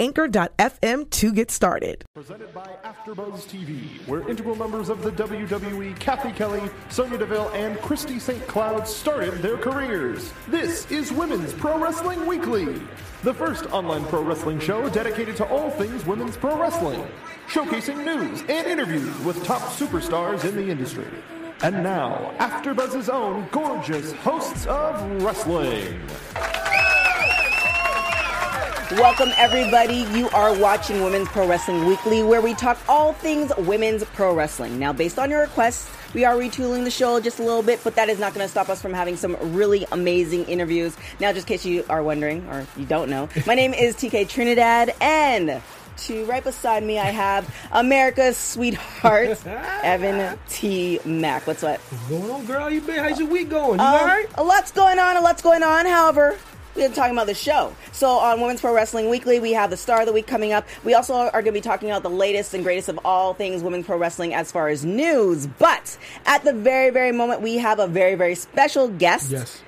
anchor.fm to get started. Presented by AfterBuzz TV, where integral members of the WWE, Cathy Kelley, Sonya Deville, and Christy St. Cloud started their careers. This is Women's Pro Wrestling Weekly, the first online pro wrestling show dedicated to all things women's pro wrestling, showcasing news and interviews with top superstars in the industry. And now, AfterBuzz's own gorgeous hosts of wrestling. Welcome, everybody. You are watching Women's Pro Wrestling Weekly, where we talk all things women's pro wrestling. Now, based on your requests, we are retooling the show just a little bit, but that is not going to stop us from having some really amazing interviews. Now, just in case you are wondering, or you don't know, my name is TK Trinidad, and to right beside me, I have America's sweetheart, Evan T. Mack. What's what? What's going on, girl? How you been? How's your week going? You Um, all right? A lot's going on, a lot's going on. However, we're talking about the show. So on Women's Pro Wrestling Weekly, we have the Star of the Week coming up. We also are going to be talking about the latest and greatest of all things Women's Pro Wrestling as far as news. But at the very, very moment, we have a very, very special guest. Yes.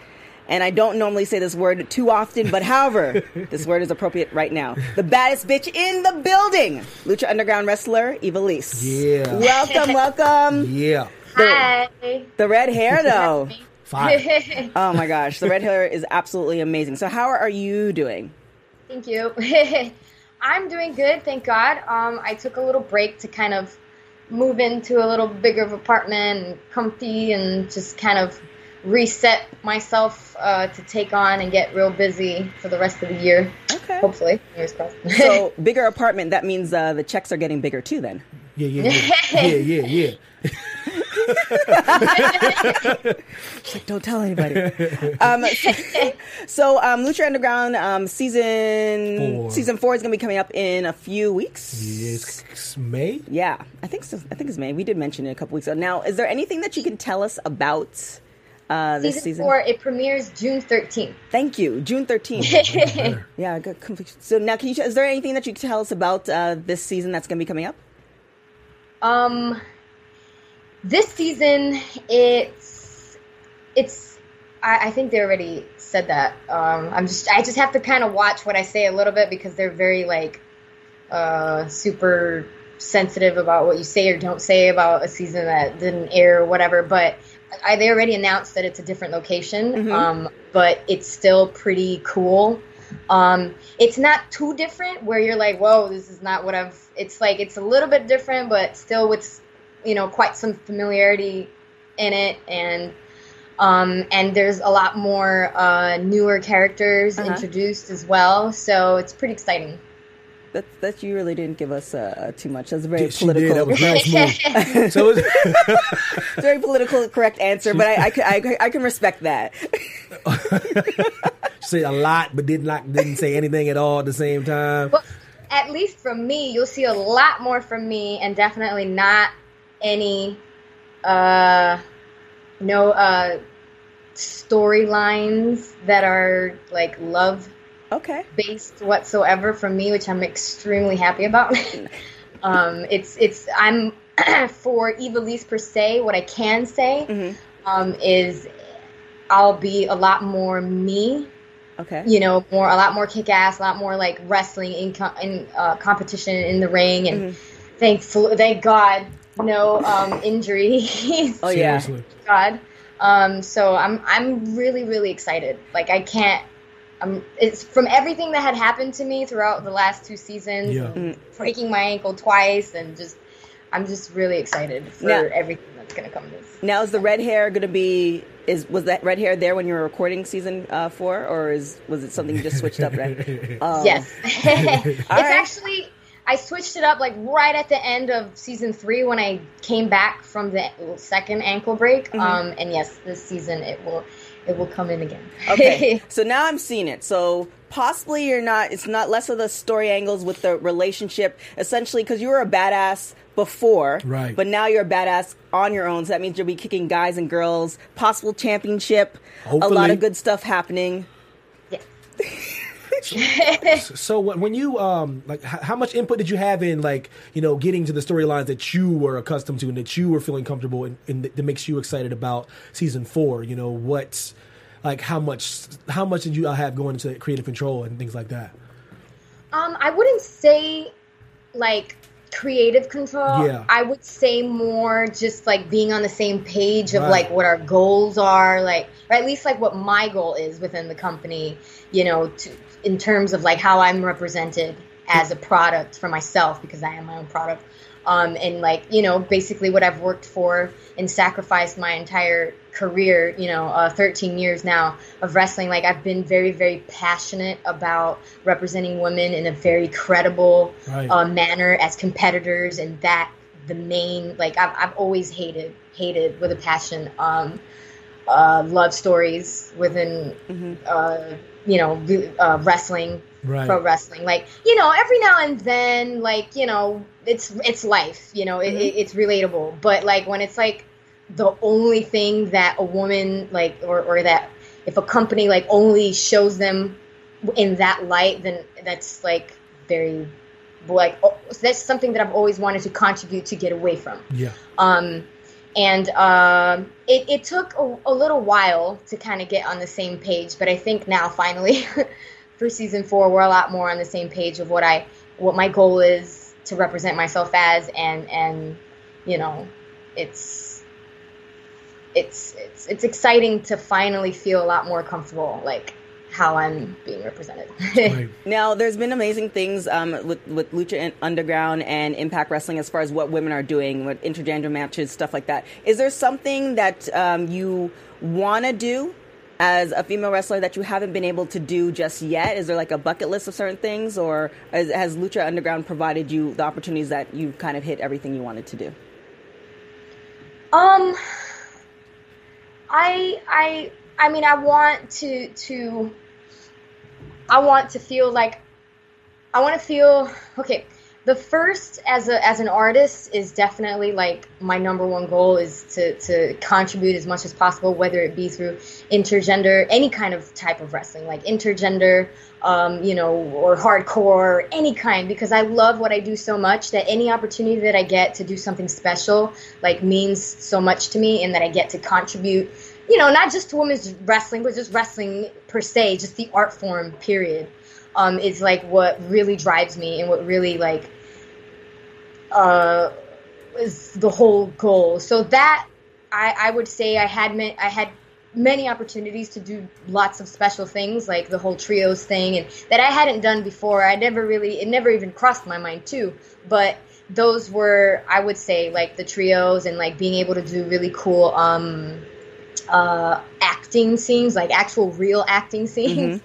And I don't normally say this word too often, but however, this word is appropriate right now. The baddest bitch in the building, Lucha Underground wrestler Ivelisse. Yeah. Welcome, welcome. Yeah. Hi. The red hair, though. Fine. Oh my gosh, the red hair is absolutely amazing. So, how are you doing? Thank you. I'm doing good, thank God. Um, I took a little break to kind of move into a little bigger of apartment and comfy and just kind of reset myself uh, to take on and get real busy for the rest of the year. Okay. Hopefully. Fingers crossed. So, bigger apartment, that means uh, the checks are getting bigger too, then. Yeah, yeah, yeah. Yeah, yeah, yeah. She's like, don't tell anybody. um, so, so, um, Lucha Underground um, season Four. season four is going to be coming up in a few weeks. It's, it's May. Yeah, I think so. I think it's May. We did mention it a couple weeks ago. Now, is there anything that you can tell us about uh, this season, season? four, it premieres June 13th. Thank you, June thirteenth. yeah, good. complete- So now, can you? Is there anything that you can tell us about uh, this season that's going to be coming up? Um, this season, it's it's. I, I think they already said that. Um, I'm just I just have to kind of watch what I say a little bit because they're very like, uh, super sensitive about what you say or don't say about a season that didn't air or whatever. But I, they already announced that it's a different location. Um, but it's still pretty cool. Um, it's not too different where you're like, whoa, this is not what I've. It's like it's a little bit different, but still with you know quite some familiarity in it, and um, and there's a lot more uh, newer characters Uh-huh. introduced as well. So it's pretty exciting. That that you really didn't give us uh, too much. That's a very She did. political, That was nice move. so it's, very political correct answer. But I, I, can- I, I can respect that. she said a lot, but did not didn't say anything at all at the same time. But at least from me, you'll see a lot more from me, and definitely not any, uh, no uh, storylines that are like love Okay. based whatsoever from me, which I'm extremely happy about. um, it's it's I'm for Ivelisse per se. What I can say um, is I'll be a lot more me Okay. you know, more a lot more kick ass, a lot more like wrestling in co- in uh, competition in the ring, and thankful, thank God, no um, injuries. Oh yeah. Seriously. God. Um, so I'm I'm really really excited. Like I can't. I'm, it's from everything that had happened to me throughout the last two seasons, Yeah. breaking my ankle twice, and just I'm just really excited for Yeah. everything that's gonna come. This. Now is the red hair going to be? Is was that red hair there when you were recording season uh, four, or is was it something you just switched up? Right. Oh. Yes. it's right. actually I switched it up like right at the end of season three when I came back from the second ankle break. Mm-hmm. Um, and yes, this season it will it will come in again. Okay. so now I'm seeing it. So possibly you're not. It's not less of the story angles with the relationship. Essentially, because you were a badass before, Right. But now you're a badass on your own. So that means you'll be kicking guys and girls. Possible championship. A lot of good stuff happening. Yeah. So when when you um like how much input did you have in like you know getting to the storylines that you were accustomed to and that you were feeling comfortable in, in that makes you excited about season four? You know what's like how much how much did you uh, have going into creative control and things like that? Um, I wouldn't say like creative control. Yeah. I would say more just like being on the same page of Right. like what our goals are, like or at least like what my goal is within the company. You know, to, in terms of like how I'm represented as a product for myself because I am my own product. Um, and like you know, basically what I've worked for and sacrificed my entire career, you know, uh, 13 years now of wrestling. Like I've been very, very passionate about representing women in a very credible Right. uh, manner as competitors, and that the main like I've I've always hated hated with a passion. Um, uh, love stories within uh, you know uh, wrestling Right. pro wrestling like you know every now and then like you know it's it's life you know it, it, it's relatable but like when it's like the only thing that a woman like or, or that if a company like only shows them in that light then that's like very like oh, that's something that i've always wanted to contribute to get away from Yeah. um, and um, it, it took a, a little while to kind of get on the same page, but I think now finally for season four we're a lot more on the same page of what I what my goal is to represent myself as, and and you know, it's it's it's it's exciting to finally feel a lot more comfortable like how I'm being represented. Right. Now, there's been amazing things um, with with Lucha Underground and Impact Wrestling as far as what women are doing with intergender matches, stuff like that. Is there something that um, you want to do as a female wrestler that you haven't been able to do just yet? Is there like a bucket list of certain things, or has, Lucha Underground provided you the opportunities that you kind of hit everything you wanted to do? Um, I I I mean, I want to to I want to feel like I want to feel okay. The first as a as an artist is definitely like my number one goal is to to contribute as much as possible, whether it be through intergender, any kind of type of wrestling, like intergender, um, you know, or hardcore, any kind, because I love what I do so much that any opportunity that I get to do something special like means so much to me, and that I get to contribute you know, not just to women's wrestling, but just wrestling per se, just the art form, period, um, is like what really drives me and what really like uh, is the whole goal. So that I, I would say I had ma- I had many opportunities to do lots of special things, like the whole trios thing, and that I hadn't done before. I never really, it never even crossed my mind too, but. Those were, I would say, like the trios and like being able to do really cool um, uh, acting scenes, like actual real acting scenes.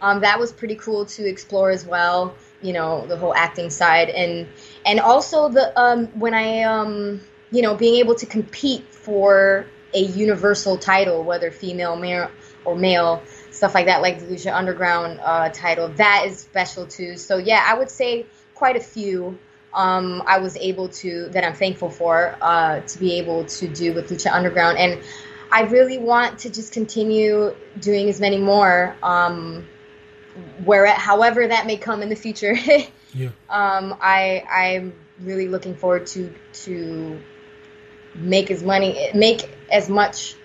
Um, that was pretty cool to explore as well. You know, the whole acting side, and and also the um, when I um, you know being able to compete for a universal title, whether female, male, or male, stuff like that, like the Lucha Underground uh, title, that is special too. So yeah, I would say quite a few. Um, I was able to that I'm thankful for uh, to be able to do with Lucha Underground, and I really want to just continue doing as many more. Um, where however that may come in the future. Yeah. um, I I'm really looking forward to to make as money make as much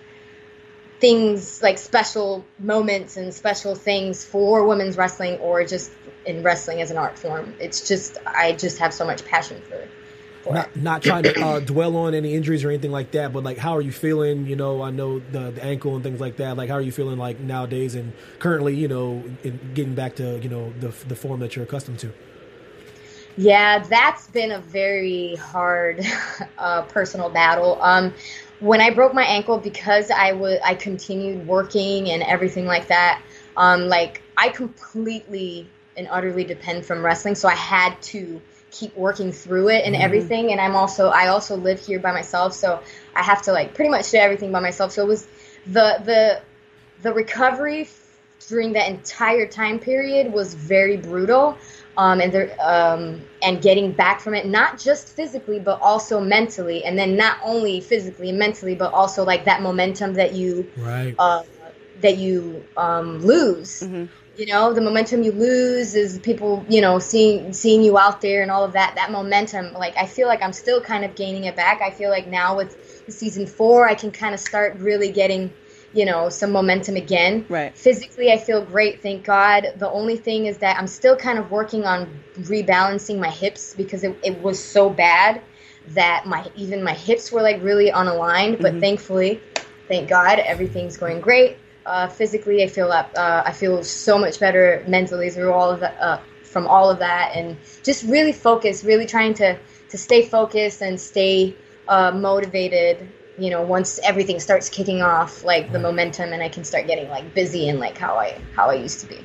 things like special moments and special things for women's wrestling or just in wrestling as an art form. It's just I just have so much passion for it. Not not trying to uh, dwell on any injuries or anything like that, but like how are you feeling? You know, I know the, the ankle and things like that. Like how are you feeling like nowadays and currently? You know, in getting back to you know the the form that you're accustomed to. Yeah, that's been a very hard uh, personal battle. Um, when I broke my ankle, because I was I continued working and everything like that. Um, like I completely and utterly depend from wrestling, so I had to keep working through it and everything. And I'm also I also live here by myself, so I have to like pretty much do everything by myself. So it was the the the recovery during that entire time period was very brutal. Um, and there, um, and getting back from it, not just physically, but also mentally, and then not only physically and mentally, but also like that momentum that you right. uh, that you um, lose. Mm-hmm. You know, the momentum you lose is people, you know, seeing seeing you out there and all of that. That momentum, like I feel like I'm still kind of gaining it back. I feel like now with season four, I can kind of start really getting you know some momentum again right physically i feel great thank god the only thing is that i'm still kind of working on rebalancing my hips because it, it was so bad that my even my hips were like really unaligned but mm-hmm. thankfully thank god everything's going great uh, physically i feel up uh, i feel so much better mentally through all of that uh, from all of that and just really focus really trying to to stay focused and stay uh, motivated you know once everything starts kicking off like the momentum and i can start getting like busy and like how i how i used to be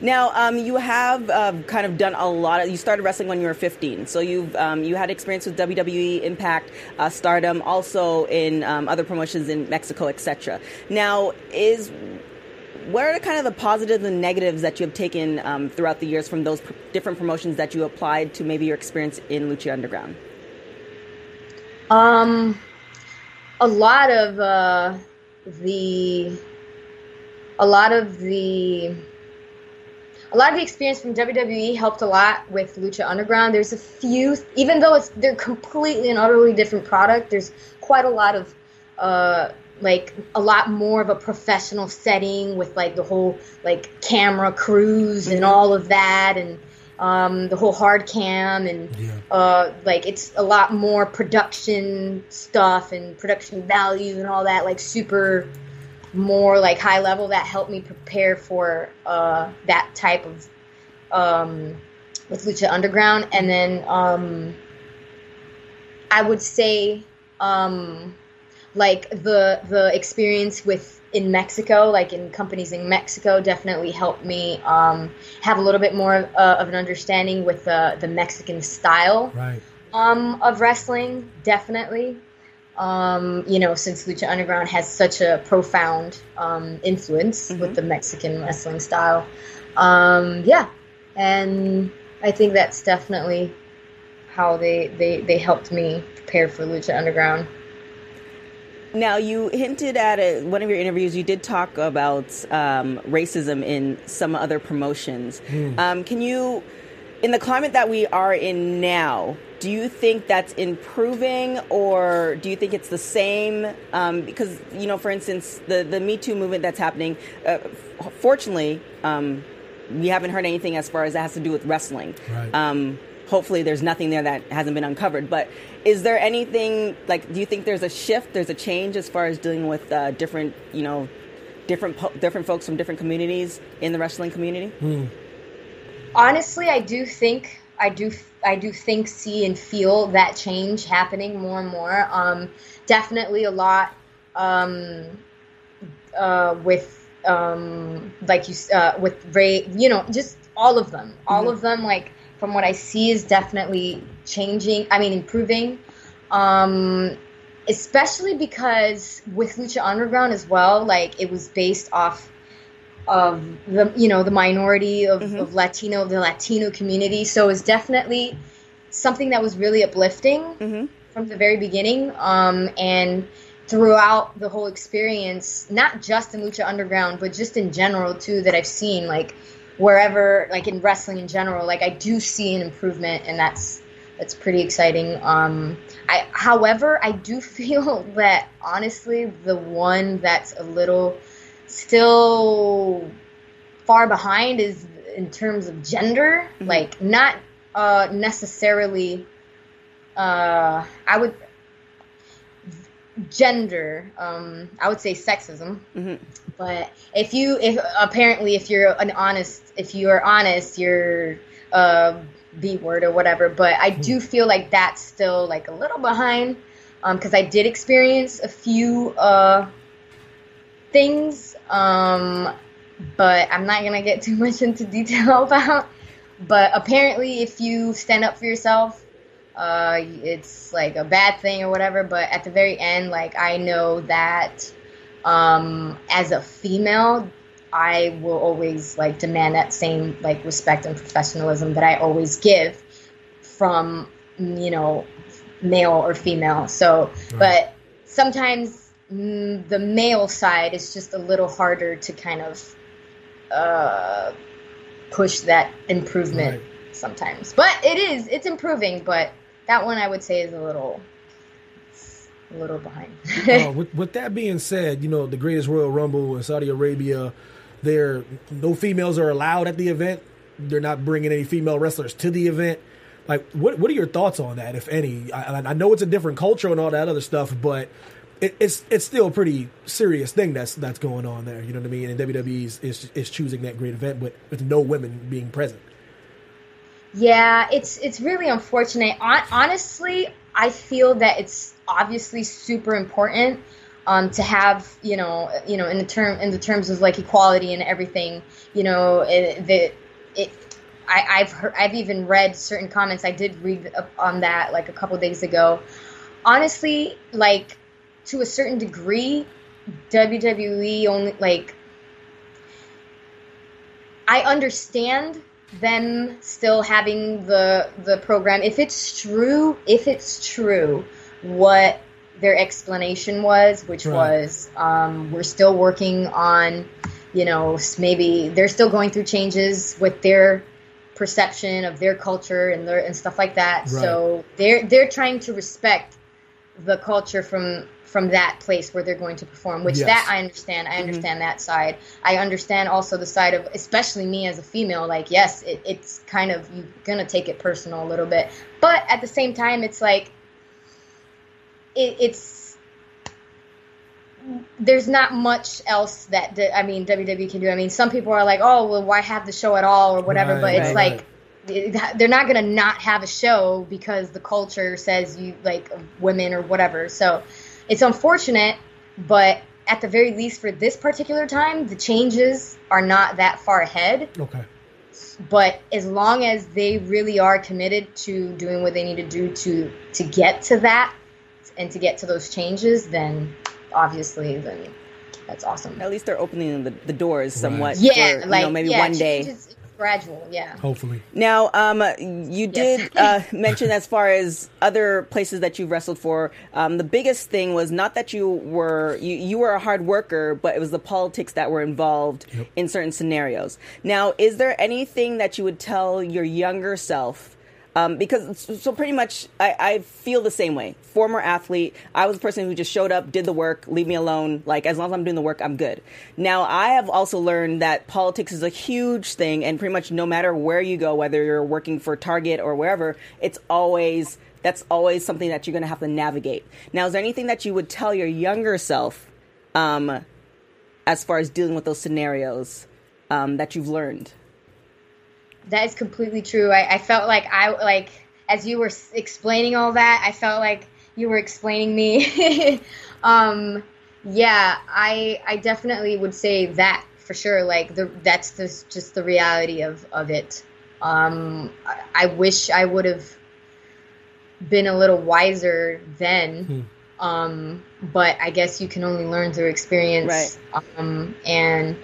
now, um, you have uh, kind of done a lot of. You started wrestling when you were 15, so you've um, you had experience with WWE, Impact, uh, Stardom, also in um, other promotions in Mexico, etc. Now, is what are the kind of the positives and negatives that you have taken um, throughout the years from those pr- different promotions that you applied to maybe your experience in Lucha Underground? Um, a lot of uh, the a lot of the a lot of the experience from WWE helped a lot with Lucha Underground. There's a few, even though it's they're completely and utterly different product. There's quite a lot of uh, like a lot more of a professional setting with like the whole like camera crews and mm-hmm. all of that and um, the whole hard cam and yeah. uh, like it's a lot more production stuff and production value and all that like super more like high level that helped me prepare for uh, that type of um, with lucha underground and then um, i would say um, like the the experience with in Mexico, like in companies in Mexico, definitely helped me um, have a little bit more uh, of an understanding with uh, the Mexican style right. um, of wrestling. Definitely, um, you know, since Lucha Underground has such a profound um, influence mm-hmm. with the Mexican wrestling style. Um, yeah, and I think that's definitely how they, they, they helped me prepare for Lucha Underground. Now, you hinted at it, one of your interviews, you did talk about um, racism in some other promotions. Mm. Um, can you, in the climate that we are in now, do you think that's improving or do you think it's the same? Um, because, you know, for instance, the, the Me Too movement that's happening, uh, fortunately, um, we haven't heard anything as far as that has to do with wrestling. Right um, hopefully there's nothing there that hasn't been uncovered. But is there anything like? Do you think there's a shift? There's a change as far as dealing with uh, different, you know, different different folks from different communities in the wrestling community? Hmm. Honestly, I do think I do I do think see and feel that change happening more and more. Um, definitely a lot um, uh, with um, like you uh, with Ray. You know, just all of them, all mm-hmm. of them. Like from what I see, is definitely changing. I mean, improving. Um, especially because with Lucha Underground as well, like it was based off of the you know the minority of, mm-hmm. of Latino the Latino community. So it's definitely something that was really uplifting mm-hmm. from the very beginning. Um, and throughout the whole experience, not just in Lucha Underground, but just in general too, that I've seen like wherever, like in wrestling in general, like I do see an improvement, and that's that's pretty exciting. Um, I, however, I do feel that honestly, the one that's a little still far behind is in terms of gender, mm-hmm. like not uh, necessarily. Uh, I would gender. Um, I would say sexism. Mm-hmm. But if you, if apparently, if you're an honest, if you are honest, you're uh, B word or whatever. But I do feel like that's still like a little behind because um, I did experience a few uh, things, um, but I'm not gonna get too much into detail about. But apparently, if you stand up for yourself, uh, it's like a bad thing or whatever. But at the very end, like I know that Um, as a female, I will always like demand that same like respect and professionalism that I always give from you know male or female. So, but sometimes the male side is just a little harder to kind of uh, push that improvement Right. sometimes. But it is it's improving. But that one I would say is a little a little behind. uh, with, with that being said, you know the greatest Royal Rumble in Saudi Arabia, there no females are allowed at the event. They're not bringing any female wrestlers to the event. Like, what what are your thoughts on that, if any? I, I know it's a different culture and all that other stuff, but it, it's it's still a pretty serious thing that's that's going on there. You know what I mean? And WWE is, is choosing that great event, but with no women being present. Yeah, it's it's really unfortunate. Hon- honestly, I feel that it's obviously super important um, to have you know you know in the term in the terms of like equality and everything. You know it, it. I, I've heard, I've even read certain comments. I did read on that like a couple days ago. Honestly, like to a certain degree, WWE only like I understand them still having the the program. If it's true if it's true what their explanation was which Right. was um, we're still working on you know maybe they're still going through changes with their perception of their culture and their and stuff like that. So they're they're trying to respect the culture from from that place where they're going to perform which Yes. that i understand i mm-hmm. understand that side i understand also the side of especially me as a female like yes it, it's kind of you're gonna take it personal a little bit but at the same time it's like it, it's there's not much else that the, I mean WWE can do. I mean, some people are like, "Oh, well, why have the show at all?" or whatever. Right, but it's right, like they're not gonna not have a show because the culture says you like women or whatever. So it's unfortunate, but at the very least for this particular time, the changes are not that far ahead. Okay. But as long as they really are committed to doing what they need to do to to get to that and to get to those changes, then obviously then that's awesome. At least they're opening the, the doors somewhat. Yeah, for, like you know, maybe yeah, one day. changes- it's gradual. Yeah. Hopefully. Now, um, you Yes. did uh, mention as far as other places that you've wrestled for. Um, the biggest thing was not that you were you, you were a hard worker, but it was the politics that were involved in certain scenarios. Now, is there anything that you would tell your younger self? Um, because so- pretty much, I, I feel the same way. Former athlete, I was a person who just showed up, did the work, leave me alone. Like as long as I'm doing the work, I'm good. Now I have also learned that politics is a huge thing, and pretty much no matter where you go, whether you're working for Target or wherever, it's always that's always something that you're going to have to navigate. Now, is there anything that you would tell your younger self, um, as far as dealing with those scenarios um, that you've learned? That is completely true. I, I felt like I like as you were explaining all that, I felt like you were explaining me. um, yeah, I I definitely would say that for sure. Like the that's the, just the reality of of it. Um, I, I wish I would have been a little wiser then. Um, but I guess you can only learn through experience. Um, and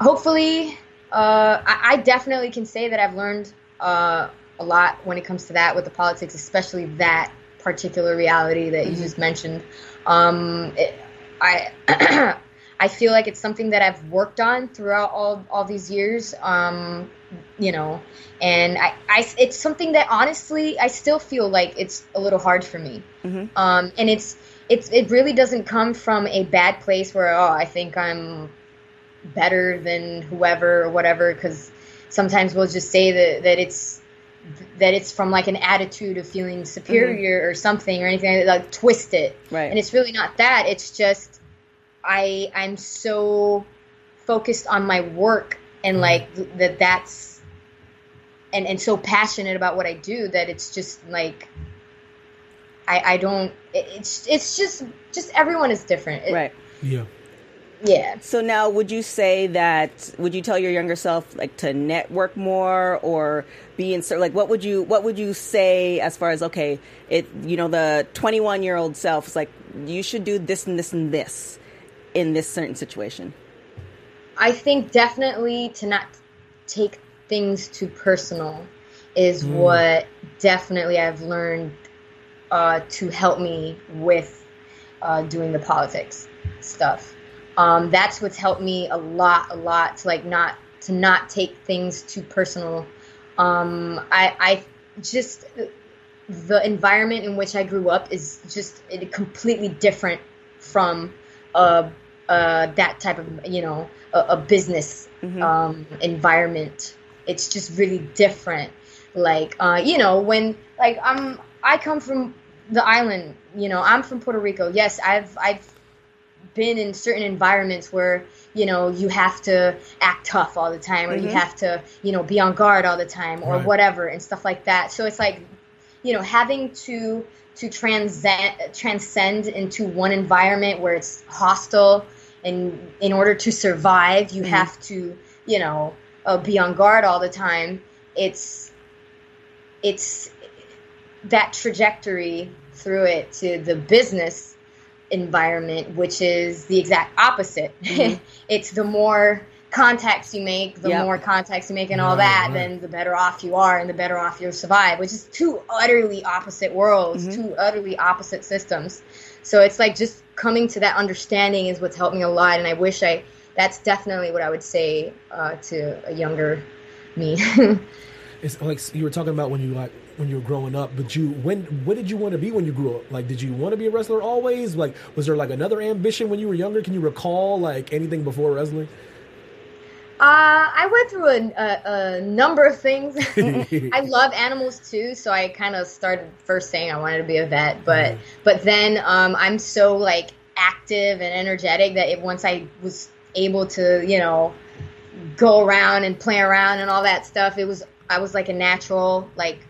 hopefully, uh, I, I definitely can say that I've learned uh, a lot when it comes to that with the politics, especially that particular reality that you just mentioned. Um, it, I I feel like it's something that I've worked on throughout all all these years. Um, you know, and I, I it's something that honestly I still feel like it's a little hard for me. Um, and it's it's it really doesn't come from a bad place where oh I think I'm better than whoever or whatever because sometimes we'll just say that that it's that it's from like an attitude of feeling superior mm-hmm. or something or anything like, like twist it Right. and it's really not that it's just i i'm so focused on my work and mm-hmm. like that that's and and so passionate about what i do that it's just like i i don't it, it's it's just just everyone is different It- Right. Yeah. Yeah So now, would you say that? Would you tell your younger self like to network more or be in certain like what would you what would you say as far as okay, it you know the twenty one year old self is like you should do this and this and this. in this certain situation? I think definitely to not take things too personal is Mm. what definitely I've learned uh, to help me with uh, doing the politics stuff. Um, that's what's helped me a lot, a lot to like not to not take things too personal. Um, I, I just the environment in which I grew up is just completely different from uh, uh, that type of you know a, a business um, environment. It's just really different. Like uh, you know when like I'm I come from the island. You know I'm from Puerto Rico. Yes, I've I've been in certain environments where you know you have to act tough all the time or you have to you know be on guard all the time or Right. whatever and stuff like that. So it's like you know having to to transcend transcend into one environment where it's hostile and in order to survive you have to you know uh, be on guard all the time. It's it's that trajectory through it to the business environment which is the exact opposite. It's the more contacts you make the Yep. more contacts you make and all Right, that right. then the better off you are and the better off you'll survive which is two utterly opposite worlds two utterly opposite systems. So it's like just coming to that understanding is what's helped me a lot and i wish i that's definitely what i would say uh, to a younger me It's like you were talking about when you like when you were growing up, but you when what did you want to be when you grew up? Like, did you want to be a wrestler always? Like, was there like another ambition when you were younger? Can you recall like anything before wrestling? Uh, I went through a, a, a number of things. I love animals too, so I kind of started first saying I wanted to be a vet, but but then um, I'm so like active and energetic that it, once I was able to, you know, go around and play around and all that stuff, it was I was like a natural like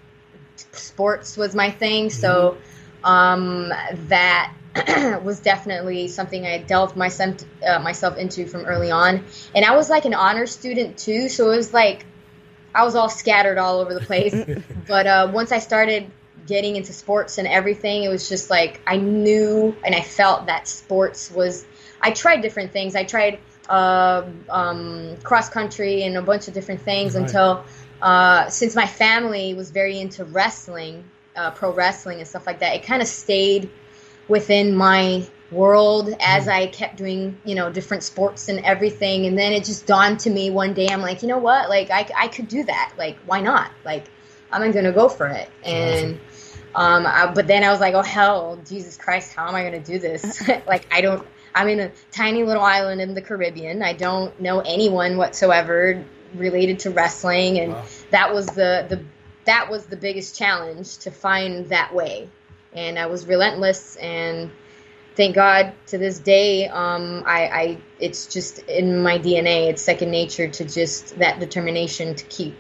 sports was my thing, so um, that was definitely something I delved myself uh, myself into from early on. And I was like an honor student too, so it was like I was all scattered all over the place. but uh, once I started getting into sports and everything, it was just like I knew and I felt that sports was. I tried different things. I tried uh, um, cross country and a bunch of different things Right. until uh, since my family was very into wrestling, uh, pro wrestling and stuff like that, it kind of stayed within my world as I kept doing, you know, different sports and everything. And then it just dawned to me one day, I'm like, you know what? Like, I, I could do that. Like, why not? Like, I'm going to go for it. And, um, I, but then I was like, oh, hell, Jesus Christ, how am I going to do this? like, I don't, I'm in a tiny little island in the Caribbean. I don't know anyone whatsoever related to wrestling. And Wow. that was the, the, that was the biggest challenge to find that way and I was relentless. And thank God to this day, um, I, I it's just in my DNA. It's second nature to just that determination to keep,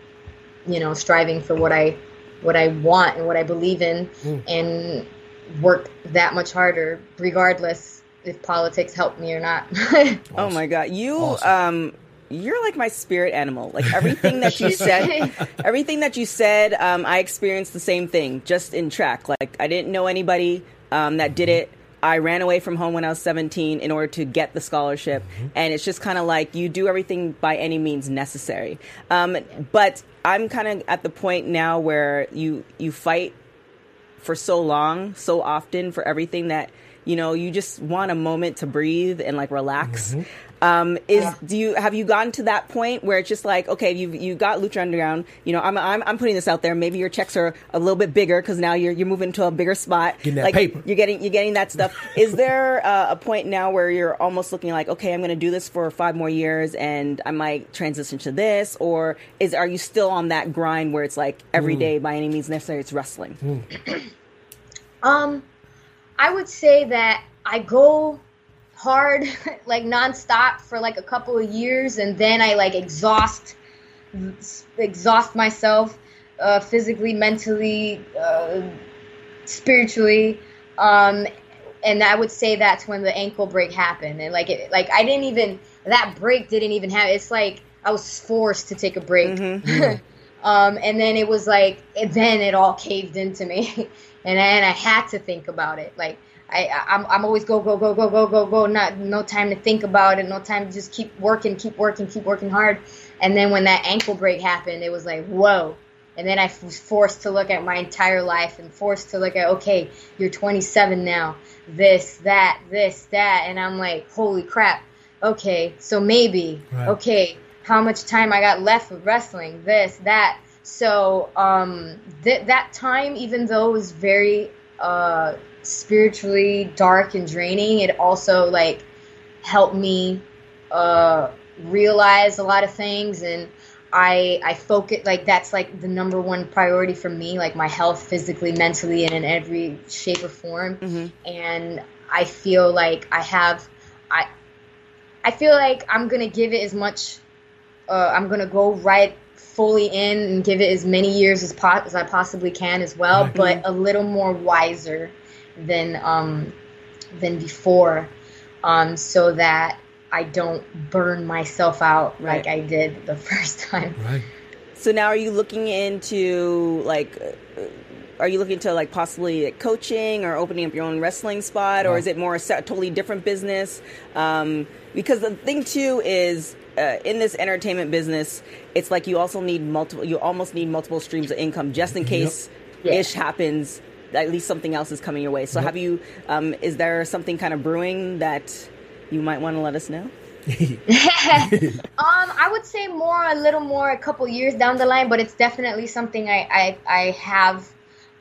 you know, striving for what I what I want and what I believe in, and work that much harder, regardless if politics help me or not. Oh my god, you Awesome. um you're like my spirit animal. Like everything that you said, everything that you said, um, I experienced the same thing just in track. Like I didn't know anybody um, that did it. I ran away from home when I was 17 in order to get the scholarship, and it's just kind of like you do everything by any means necessary. Um, but I'm kind of at the point now where you you fight for so long, so often for everything that you know you just want a moment to breathe and like relax. Um, is do you have you gotten to that point where it's just like okay you you got Lucha Underground you know I'm, I'm I'm putting this out there. Maybe your checks are a little bit bigger because now you're you're moving to a bigger spot. Getting that like paper. you're getting you're getting that stuff. Is there uh, a point now where you're almost looking like okay I'm going to do this for five more years and I might transition to this? Or is are you still on that grind where it's like every day by any means necessary it's wrestling? Um, I would say that I go hard, like nonstop for like a couple of years, and then I like exhaust, exhaust myself, uh, physically, mentally, uh, spiritually. Um, and I would say that's when the ankle break happened, and like it, like I didn't even that break didn't even have. It's like I was forced to take a break. Um, and then it was like, then it all caved into me, and then I had to think about it. Like I, I'm, I'm always go, go, go, go, go, go, go. Not, no time to think about it. No time to just keep working, keep working, keep working hard. And then when that ankle break happened, it was like, whoa. And then I was forced to look at my entire life and forced to look at, okay, you're 27 now. This, that, this, that. And I'm like, holy crap. Okay, so maybe. Right. Okay, how much time I got left with wrestling? This, that. So um, th- that time, even though it was very uh, spiritually dark and draining, it also like helped me uh, realize a lot of things and I I focus like that's like the number one priority for me, like my health physically, mentally, and in every shape or form. And I feel like I have I I feel like I'm gonna give it as much. Uh, I'm gonna go right fully in and give it as many years as, po- as I possibly can as well, Right. but a little more wiser than um, than before, um, so that I don't burn myself out like I did the first time. Right. So now, are you looking into like, uh, are you looking to like possibly like, coaching or opening up your own wrestling spot, or is it more a totally different business? Um, because the thing too is. Uh, in this entertainment business, it's like you also need multiple. You almost need multiple streams of income just in case Yeah. ish happens. At least something else is coming your way. So, have you? Um, is there something kind of brewing that you might want to let us know? Um, I would say more, a little more, a couple years down the line, but it's definitely something I I, I have,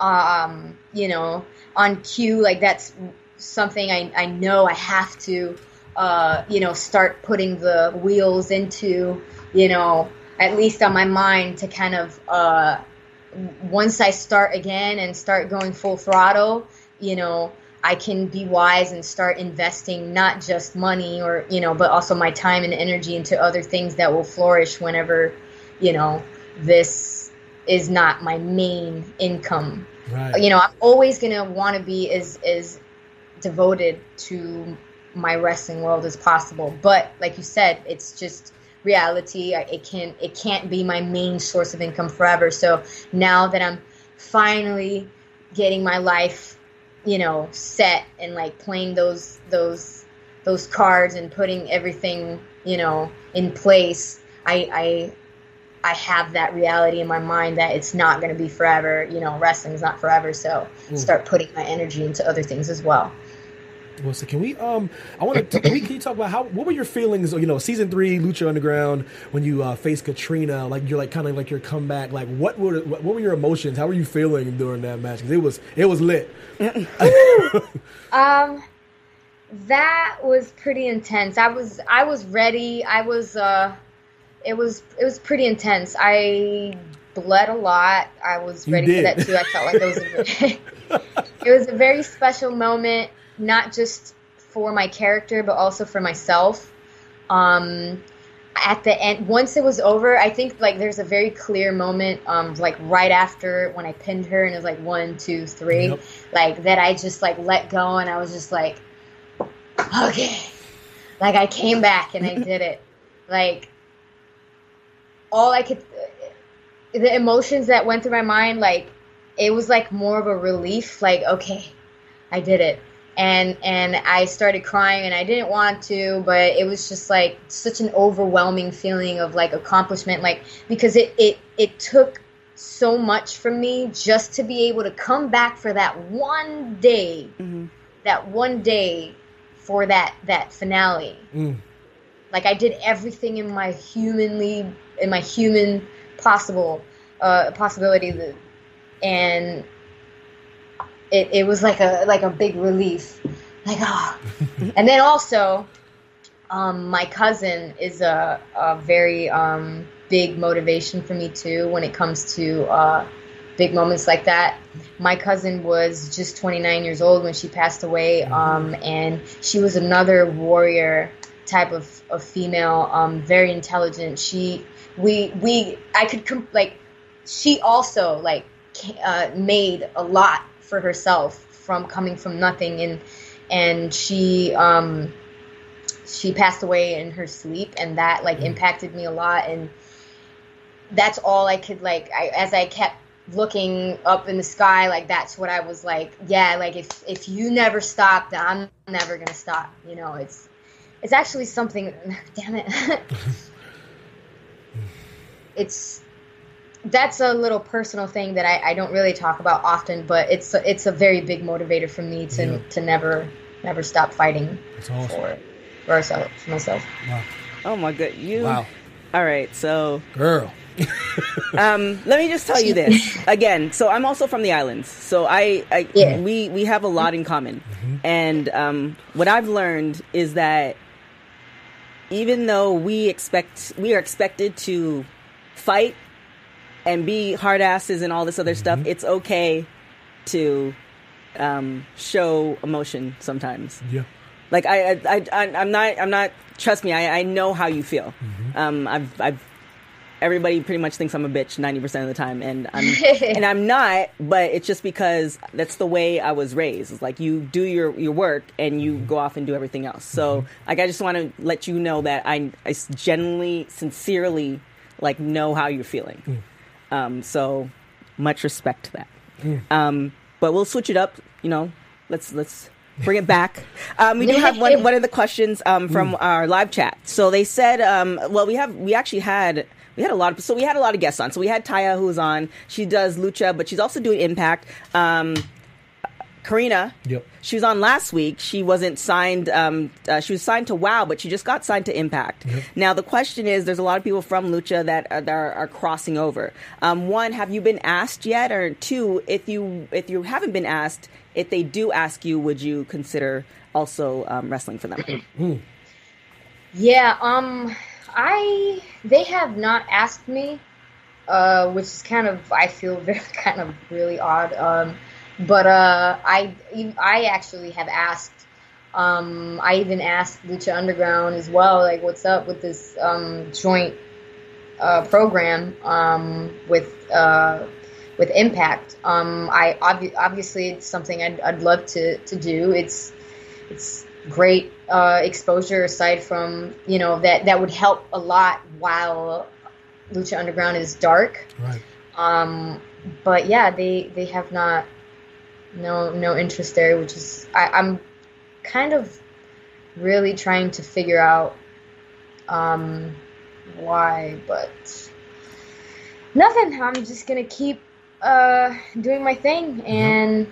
um, you know, on cue. Like that's something I I know I have to, uh, you know, start putting the wheels into, you know, at least on my mind to kind of, uh, once I start again and start going full throttle, you know, I can be wise and start investing not just money or, you know, but also my time and energy into other things that will flourish whenever, you know, this is not my main income. Right. You know, I'm always going to want to be as, as devoted to my wrestling world as possible. But like you said, it's just reality. I- It can it can't be my main source of income forever. So now that I'm finally getting my life, you know, set and like playing those those those cards and putting everything, you know, in place, I I I have that reality in my mind that it's not going to be forever. You know, wrestling's not forever. So hmm. start putting my energy into other things as well. Well, so can we? Um, I want to. Can, we, can you talk about how? What were your feelings? You know, season three, Lucha Underground, when you uh, faced Catrina, like you're like kind of like your comeback. Like, what were what, what were your emotions? How were you feeling during that match? 'Cause it was it was lit. Um, that was pretty intense. I was I was ready. I was uh, it was it was pretty intense. I bled a lot. I was ready for that too. I felt like it was a, it was a very special moment, not just for my character but also for myself. Um, at the end, once it was over, I think like there's a very clear moment, um, like right after when I pinned her, and it was like one, two, three, Yep. like that. I just like let go, and I was just like, okay, like I came back and I did it. Like all I could, the emotions that went through my mind, like it was like more of a relief. Like okay, I did it. And and I started crying and I didn't want to, but it was just like such an overwhelming feeling of like accomplishment, like because it it it took so much from me just to be able to come back for that one day, that one day for that that finale. Mm. Like I did everything in my humanly in my human possible uh, possibility, that, and it, it was like a like a big relief, like ah. and then also, um, my cousin is a, a very um, big motivation for me too when it comes to uh, big moments like that. My cousin was just 29 years old when she passed away, um, and she was another warrior type of, of female, um, very intelligent. She, we, we, I could com- like, she also like uh, made a lot for herself from coming from nothing, and and she, um, she passed away in her sleep, and that like impacted me a lot, and that's all I could like I, as I kept looking up in the sky like that's what I was like yeah like if if you never stop then I'm never gonna stop you know it's it's actually something damn it. It's that's a little personal thing that I, I don't really talk about often but it's a, it's a very big motivator for me to Yeah. to never never stop fighting awesome. for for ourselves for myself Wow. Oh my good. You. Wow. All right. So Girl. um, let me just tell you this again. So I'm also from the islands. So I, I Yeah. we we have a lot in common, and um, what I've learned is that even though we expect we are expected to fight and be hard asses and all this other stuff, it's okay to um, show emotion sometimes Yeah. like I, I, I I'm not, I'm not. Trust me, I, I know how you feel. Um, I've, I've. Everybody pretty much thinks I'm a bitch ninety percent of the time, and I'm, and I'm not. But it's just because that's the way I was raised. It's like you do your your work and you go off and do everything else. So, like, I just want to let you know that I, I genuinely, sincerely, like, know how you're feeling. Um, so, much respect to that. Um, but we'll switch it up. You know, let's let's bring it back. Um, we do have one one of the questions um, from our live chat. So they said, um, well, we have we actually had. We had a lot of so we had a lot of guests on. So we had Taya who was on. She does lucha, but she's also doing Impact. Um, Karina, Yep. she was on last week. She wasn't signed. Um, uh, she was signed to WoW, but she just got signed to Impact. Now the question is, there's a lot of people from Lucha that are, that are, are crossing over. Um, one, have you been asked yet? Or two, if you if you haven't been asked, if they do ask you, would you consider also um, wrestling for them? Yeah, um, I they have not asked me, uh, which is kind of I feel very kind of really odd. Um, but uh, I I actually have asked. Um, I even asked Lucha Underground as well, like, what's up with this um, joint uh, program um, with uh, with Impact? Um, I obvi- obviously it's something I'd, I'd love to to do. It's it's great uh, exposure aside from you know that that would help a lot while Lucha Underground is dark. Right. Um, but yeah, they they have not no no interest there, which is I, I'm kind of really trying to figure out um, why, but nothing. I'm just gonna keep uh, doing my thing and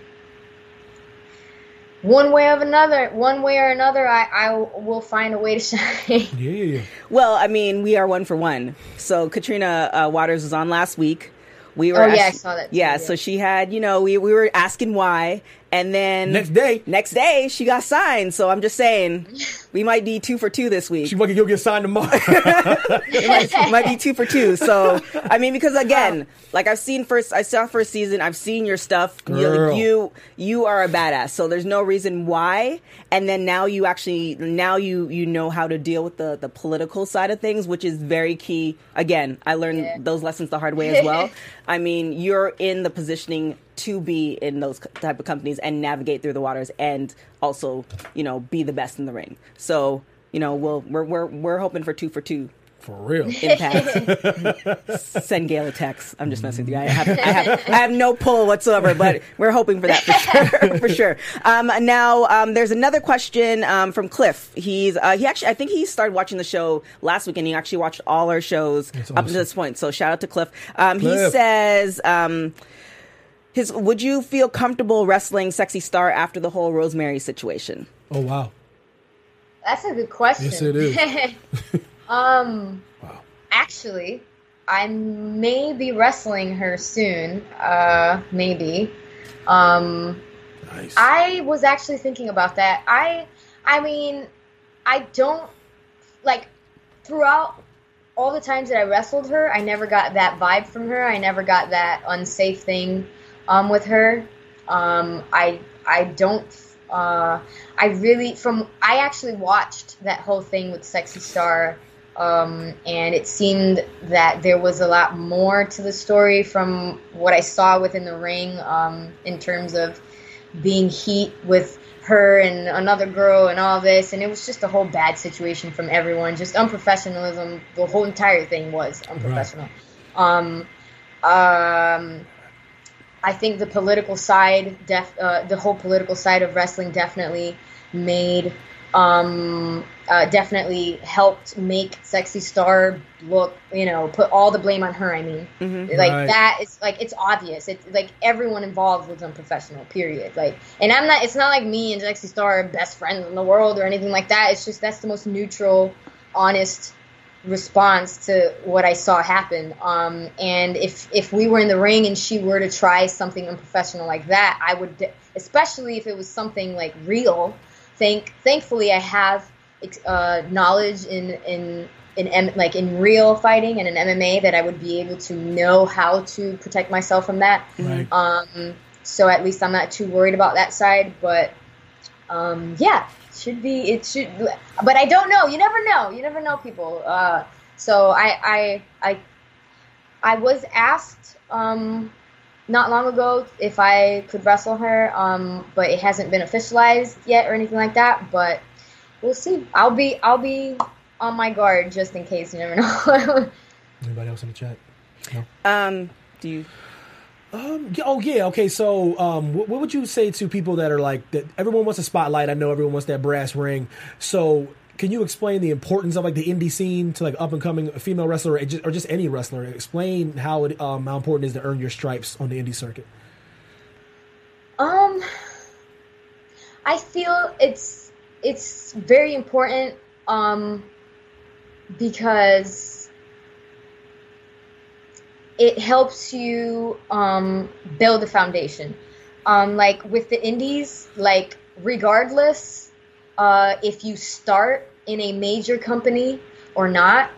one way or another, one way or another, I, I will find a way to shine. Yeah, yeah, yeah. Well, I mean, we are one for one. So Katrina uh, Waters was on last week. We were Oh, yeah, I saw that too, Yeah, yeah. so she had, you know, we we were asking why, and then Next day. next day she got signed. So I'm just saying, we might be two for two this week. She might go get signed tomorrow. It might be two for two. So I mean, because again, like I've seen first, I saw first season. I've seen your stuff. You, Girl. you you are a badass. So there's no reason why. And then now you actually now you you know how to deal with the the political side of things, which is very key. Again, I learned Yeah. those lessons the hard way as well. I mean, you're in the positioning to be in those type of companies and navigate through the waters and also you know be the best in the ring. So you know we'll we're we're we're hoping for two for two For real. impact. Send Gail a text. I'm just messing with you. I have, I have, I have no pull whatsoever, but we're hoping for that for sure. for sure. Um, now, um, there's another question um, from Cliff. He's uh, he actually, I think he started watching the show last week, and he actually watched all our shows That's up awesome. to this point. So shout out to Cliff. Um, he Cliff. says. His, would you feel comfortable wrestling Sexy Star after the whole Rosemary situation? Oh wow. That's a good question. Yes, it is. um, Wow. actually, I may be wrestling her soon. Uh, maybe. Um, Nice. I was actually thinking about that. I, I mean, I don't like throughout all the times that I wrestled her, I never got that vibe from her. I never got that unsafe thing um, with her. Um, I I don't. Uh, I really from I actually watched that whole thing with Sexy Star, um, and it seemed that there was a lot more to the story from what I saw within the ring um, in terms of being heat with her and another girl and all this and it was just a whole bad situation from everyone just unprofessionalism the whole entire thing was unprofessional um um I think the political side, def, uh, the whole political side of wrestling, definitely made, um, uh, definitely helped make Sexy Star look, you know, put all the blame on her. I mean, like Right. that is like it's obvious. It's like everyone involved was unprofessional. Period. Like, and I'm not. It's not like me and Sexy Star are best friends in the world or anything like that. It's just that's the most neutral, honest response to what I saw happen. Um, and if if we were in the ring and she were to try something unprofessional like that, I would, de- especially if it was something like real. Thank thankfully I have uh, knowledge in in in M- like in real fighting and in MMA that I would be able to know how to protect myself from that. Right. Um, so at least I'm not too worried about that side. But um, yeah, should be it should. But I don't know. You never know. You never know people. Uh, so I I I I was asked um, not long ago if I could wrestle her, um, but it hasn't been officialized yet or anything like that. But we'll see. I'll be I'll be on my guard just in case. You never know. Anybody else in the chat? No. Um, do you? Um, oh yeah, okay. So, um, what, what would you say to people that are like that? Everyone wants a spotlight. I know everyone wants that brass ring. So, can you explain the importance of like the indie scene to like up and coming female wrestler or just, or just any wrestler? Explain how it um how important it is to earn your stripes on the indie circuit. Um, I feel it's it's very important um, because it helps you um, build a foundation. Um, like with the indies, like regardless uh, if you start in a major company or not,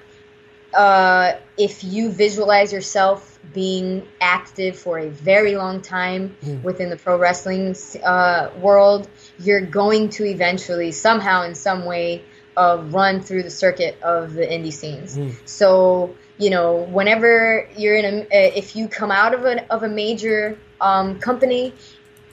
uh, if you visualize yourself being active for a very long time within the pro wrestling uh, world, you're going to eventually, somehow, in some way, uh, run through the circuit of the indie scenes. So, you know, whenever you're in a, uh, if you come out of a of a major um, company,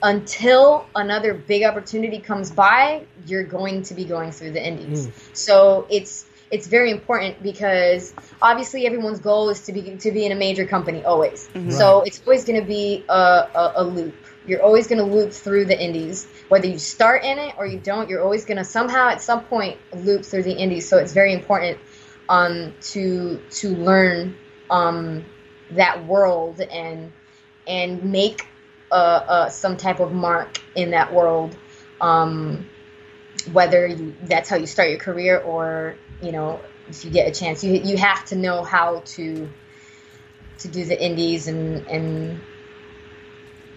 until another big opportunity comes by, you're going to be going through the indies. So it's it's very important because obviously everyone's goal is to be to be in a major company always. So it's always going to be a, a, a loop. You're always going to loop through the indies, whether you start in it or you don't. You're always going to somehow at some point loop through the indies. So it's very important um, to to learn um, that world and and make uh, uh, some type of mark in that world. Um, whether you, that's how you start your career or you know if you get a chance, you you have to know how to to do the indies and and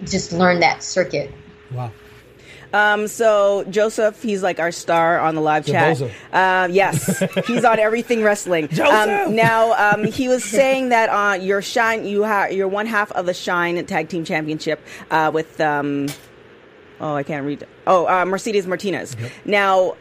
just learn that circuit. Wow. Um, so Joseph, he's like our star on the live chat. Uh, yes, he's on everything wrestling. Joseph! Um, now, um, he was saying that uh, your shine, you have you're one half of the Shine Tag Team Championship uh, with. Um, oh, I can't read. Oh, uh, Mercedes Martinez. Now,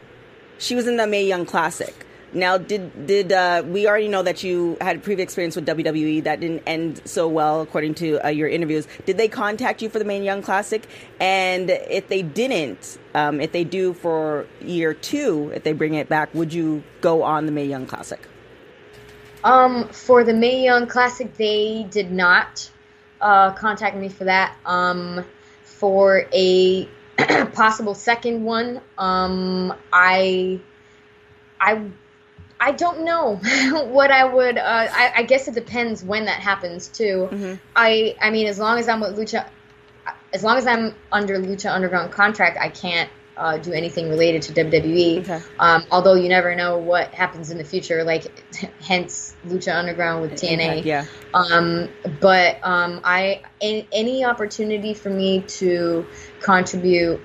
she was in the Mae Young Classic. Now, did did uh, we already know that you had previous experience with WWE that didn't end so well, according to uh, your interviews? Did they contact you for the Mae Young Classic? And if they didn't, um, if they do for year two, if they bring it back, would you go on the Mae Young Classic? Um, for the Mae Young Classic, they did not uh, contact me for that. Um, for a possible second one, um, I, I, I don't know what I would. Uh, I, I guess it depends when that happens too. I, I mean, as long as I'm with Lucha, as long as I'm under Lucha Underground contract, I can't uh, do anything related to WWE. Okay. Um, although you never know what happens in the future, like hence Lucha Underground with TNA. Yeah. Um, but um, I any, any opportunity for me to contribute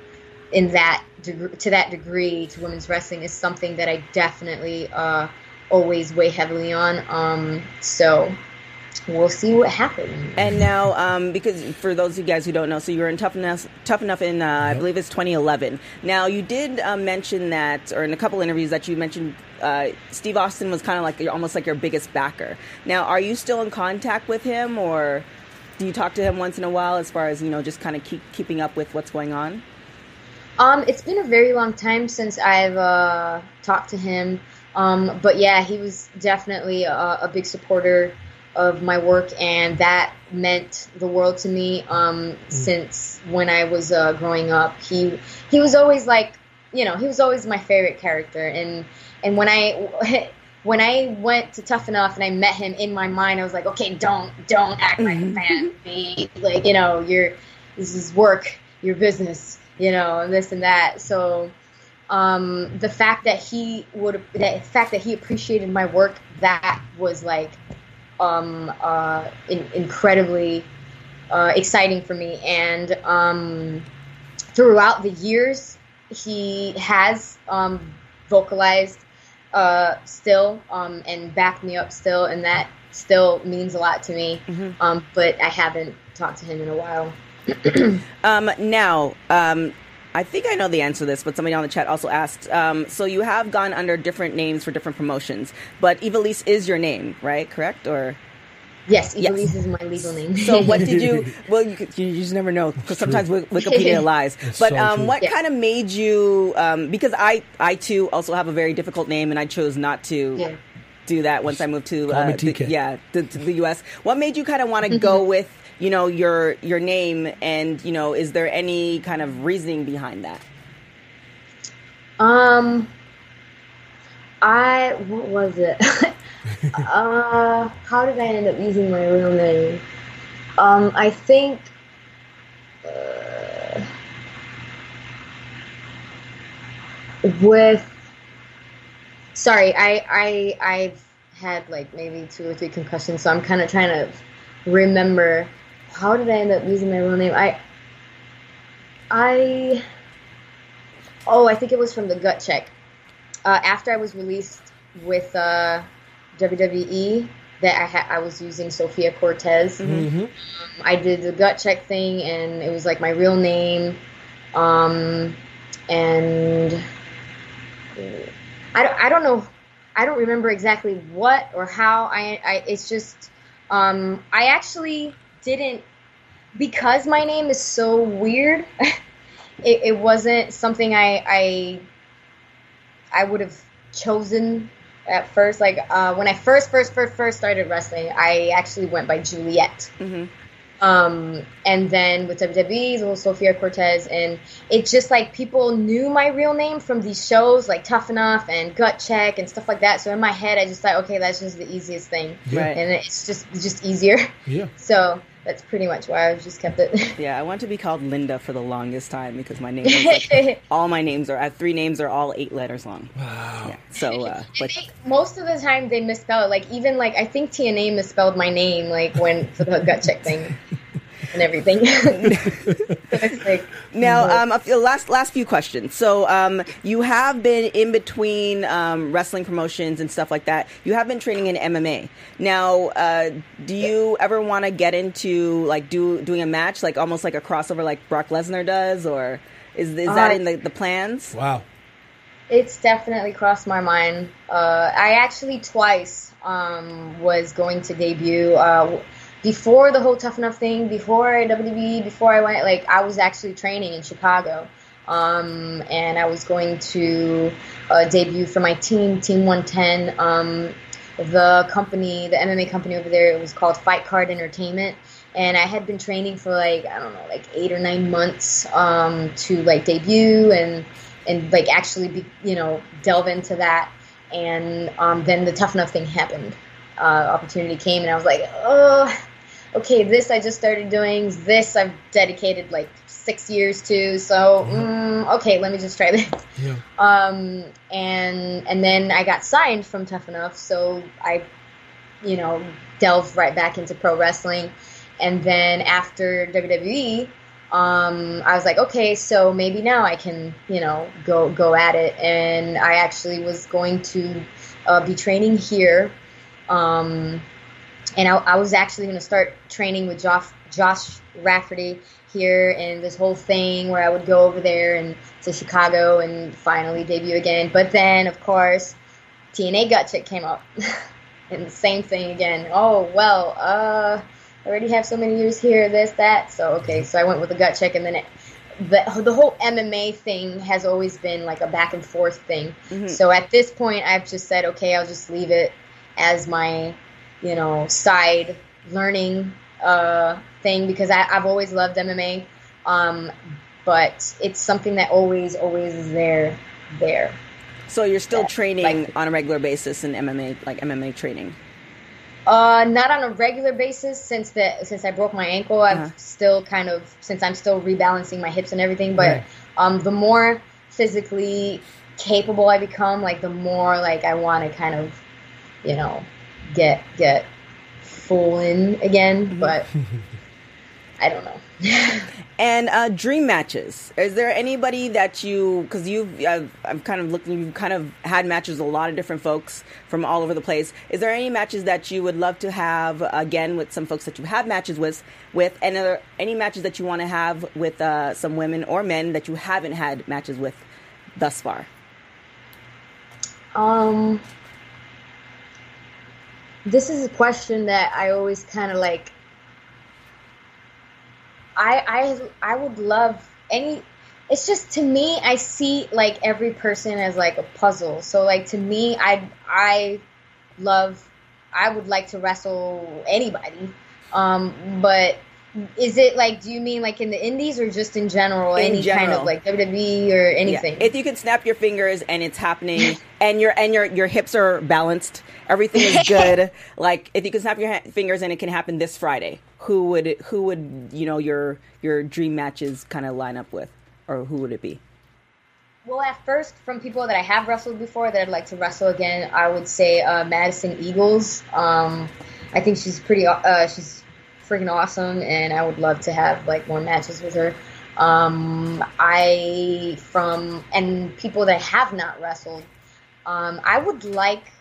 in that deg- to that degree to women's wrestling is something that I definitely uh, always weigh heavily on. Um, so we'll see what happens. And now, um, because for those of you guys who don't know, so you were in Tough Enough, Tough Enough in, uh, I believe it's 2011. Now, you did uh, mention that, or in a couple interviews that you mentioned, uh, Steve Austin was kind of like almost like your biggest backer. Now, are you still in contact with him, or do you talk to him once in a while, as far as you know, just kind of keep keeping up with what's going on? Um, it's been a very long time since I've uh, talked to him. Um, but yeah, he was definitely a, a big supporter of my work, and that meant the world to me. Um, Since when I was uh, growing up, he he was always like, you know, he was always my favorite character, and and when I when I went to Tough Enough and I met him in my mind, I was like, okay, don't don't act like a fan. Be like, you know, you're this is work, your business, you know, and this and that. So um, the fact that he would the fact that he appreciated my work that was like um, uh, in, incredibly uh, exciting for me. And um, throughout the years he has um, vocalized uh, still um, and backed me up still. And that still means a lot to me. Um, but i haven't talked to him in a while Um, now, um, I think I know the answer to this, but somebody on the chat also asked. Um, so you have gone under different names for different promotions, but Ivelisse is your name, right? Correct? Or yes Yes. Elise is my legal name so what did you? Well, you, you just never know because sometimes Wik- Wikipedia lies. It's But so um, what Yeah. kind of made you? Um, because I, I too also have a very difficult name, and I chose not to. Yeah. Do that once I moved to, uh, the, yeah, the, to the U.S. What made you kind of want to go with, you know, your your name, and you know, is there any kind of reasoning behind that? Um, I what was it? uh, how did I end up using my real name? Um, I think. Uh, with sorry, I I I've had like maybe two or three concussions, so I'm kind of trying to remember how did I end up using my real name. I I Oh, I think it was from the gut check. Uh, after I was released with uh, WWE, that I had I was using Sofia Cortez. Mhm. I did the gut check thing, and it was like my real name. Um, and I don't, I don't know, I don't remember exactly what or how. I, I it's just um, I actually didn't because my name is so weird. it, it wasn't something I I I would have chosen at first. Like uh, when I first first first first started wrestling, I actually went by Juliet. Mhm. Um, and then with WWE, it was Sofia Cortez, and it just like people knew my real name from these shows like Tough Enough and Gut Check and stuff like that. So in my head, I just thought, okay, that's just the easiest thing, Yeah. Right. and it's just it's just easier. Yeah. So that's pretty much why I've just kept it. Yeah, I want to be called Linda for the longest time because my name is like, all my names are I have three names are all eight letters long. Wow. Yeah. So uh but most of the time they misspell it. Like even like I think TNA misspelled my name like when for the gut check thing and everything. like now um a few- last last few questions. So um you have been in between um wrestling promotions and stuff like that. You have been training in MMA. Now uh do you ever want to get into like do doing a match like almost like a crossover like Brock Lesnar does or is is that Uh, in the, the plans? Wow. It's definitely crossed my mind. Uh, I actually twice um, was going to debut uh, before the whole Tough Enough thing, before WWE, before I went. Like I was actually training in Chicago, um, and I was going to uh, debut for my team, Team 110. Um, the company, the MMA company over there, it was called Fight Card Entertainment. And I had been training for like I don't know, like eight or nine months um, to like debut and and like actually be you know delve into that and um, then the tough enough thing happened uh, opportunity came and i was like oh okay this i just started doing this i've dedicated like six years to so mm, okay let me just try this. Yeah. um, and and then I got signed from Tough Enough, so I, you know, delved right back into pro wrestling, and then after WWE, um, I was like, okay, so maybe now I can, you know, go go at it, and I actually was going to uh, be training here, um, and I, I was actually going to start training with Josh Josh Rafferty here and this whole thing where I would go over there and to Chicago and finally debut again. But then, of course, TNA Gut Check came up, and the same thing again. Oh well, uh, I already have so many years here, this that. So okay, so I went with the Gut Check, and then it. The, the whole MMA thing has always been like a back and forth thing. So at this point, I've just said, okay, I'll just leave it as my you know, side learning uh, thing because I, I've always loved MMA. Um, but it's something that always, always is there, there. So you're still training like- on a regular basis in MMA, like MMA training. Uh, not on a regular basis since the since I broke my ankle. I've Uh-huh. still kind of since I'm still rebalancing my hips and everything. But Right. um, the more physically capable I become, like the more like I want to kind of, you know, get get full in again. But I don't know. And uh, dream matches. Is there anybody that you? Because you've, I've, I'm kind of looking. You've kind of had matches with a lot of different folks from all over the place. Is there any matches that you would love to have again with some folks that you have matches with? With and are there any matches that you want to have with uh, some women or men that you haven't had matches with thus far? Um, this is a question that I always kind of like. I I I would love any. It's just to me, I see like every person as like a puzzle. So like to me, I I love. I would like to wrestle anybody. Um, but is it like? Do you mean like in the indies or just in general? In any kind of like WWE or anything? Yeah. If you can snap your fingers and it's happening, and your and your your hips are balanced, everything is good. like if you can snap your ha- fingers and it can happen this Friday, who would who would you know your your dream matches kind of line up with, or who would it be? Well, at first, from people that I have wrestled before that I'd like to wrestle again, I would say uh, Madison Eagles. Um, I think she's pretty, uh, she's freaking awesome, and I would love to have like more matches with her. Um, I from and people that have not wrestled, um, I would like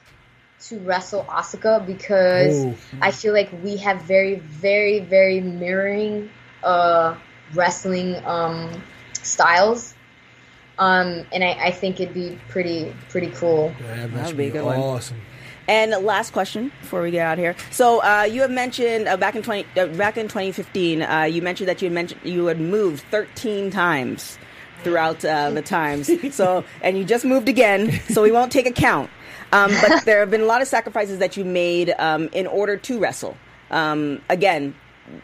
to wrestle Asuka because Ooh. I feel like we have very, very, very mirroring uh, wrestling um, styles. Um, and I, I think it'd be pretty pretty cool. Yeah, that would should be a be good one. awesome. And last question before we get out of here. So uh, you have mentioned uh, back in twenty uh, back in 2015, uh, you mentioned that you had mentioned you had moved 13 times throughout uh, the times. So and you just moved again. So we won't take a count. Um, but there have been a lot of sacrifices that you made um, in order to wrestle. Um, again,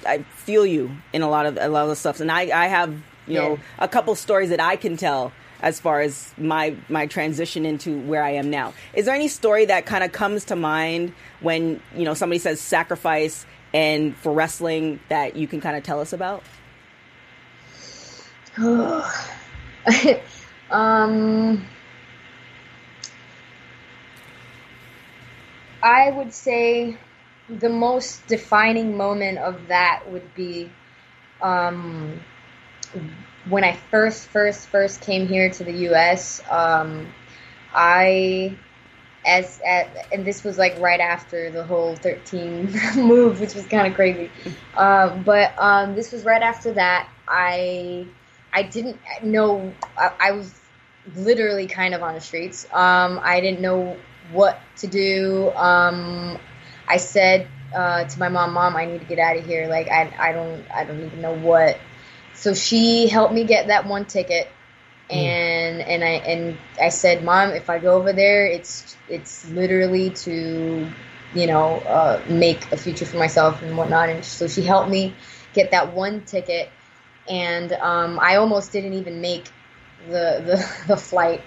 I feel you in a lot of a lot of the stuff, and I, I have you know Yeah. a couple stories that I can tell as far as my my transition into where I am now. Is there any story that kind of comes to mind when you know somebody says sacrifice and for wrestling that you can kind of tell us about? um, I would say the most defining moment of that would be um, when I first, first, first came here to the U.S. Um, I, as at, and this was like right after the whole 13 move, which was kind of crazy. Um, but um, this was right after that. I, I didn't know. I, I was literally kind of on the streets. Um, I didn't know what to do. Um, I said uh, to my mom, "Mom, I need to get out of here. Like, I, I don't, I don't even know what." So she helped me get that one ticket, and and I and I said, "Mom, if I go over there, it's it's literally to, you know, uh, make a future for myself and whatnot." And so she helped me get that one ticket, and um, I almost didn't even make the the, the flight.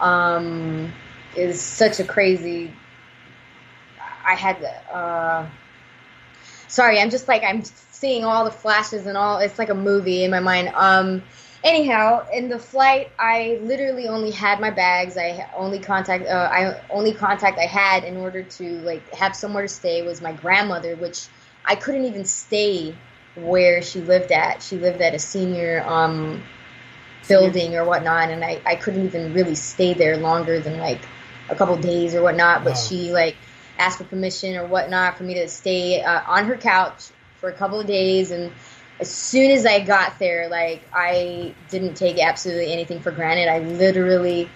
Um, is such a crazy. I had uh, sorry, I'm just like I'm seeing all the flashes and all. It's like a movie in my mind. Um, anyhow, in the flight, I literally only had my bags. I only contact. Uh, I only contact I had in order to like have somewhere to stay was my grandmother, which I couldn't even stay where she lived at. She lived at a senior um, building or whatnot, and I, I couldn't even really stay there longer than like a couple days or whatnot. But Wow. she like asked for permission or whatnot for me to stay uh, on her couch for a couple of days, and as soon as I got there, like I didn't take absolutely anything for granted. I literally,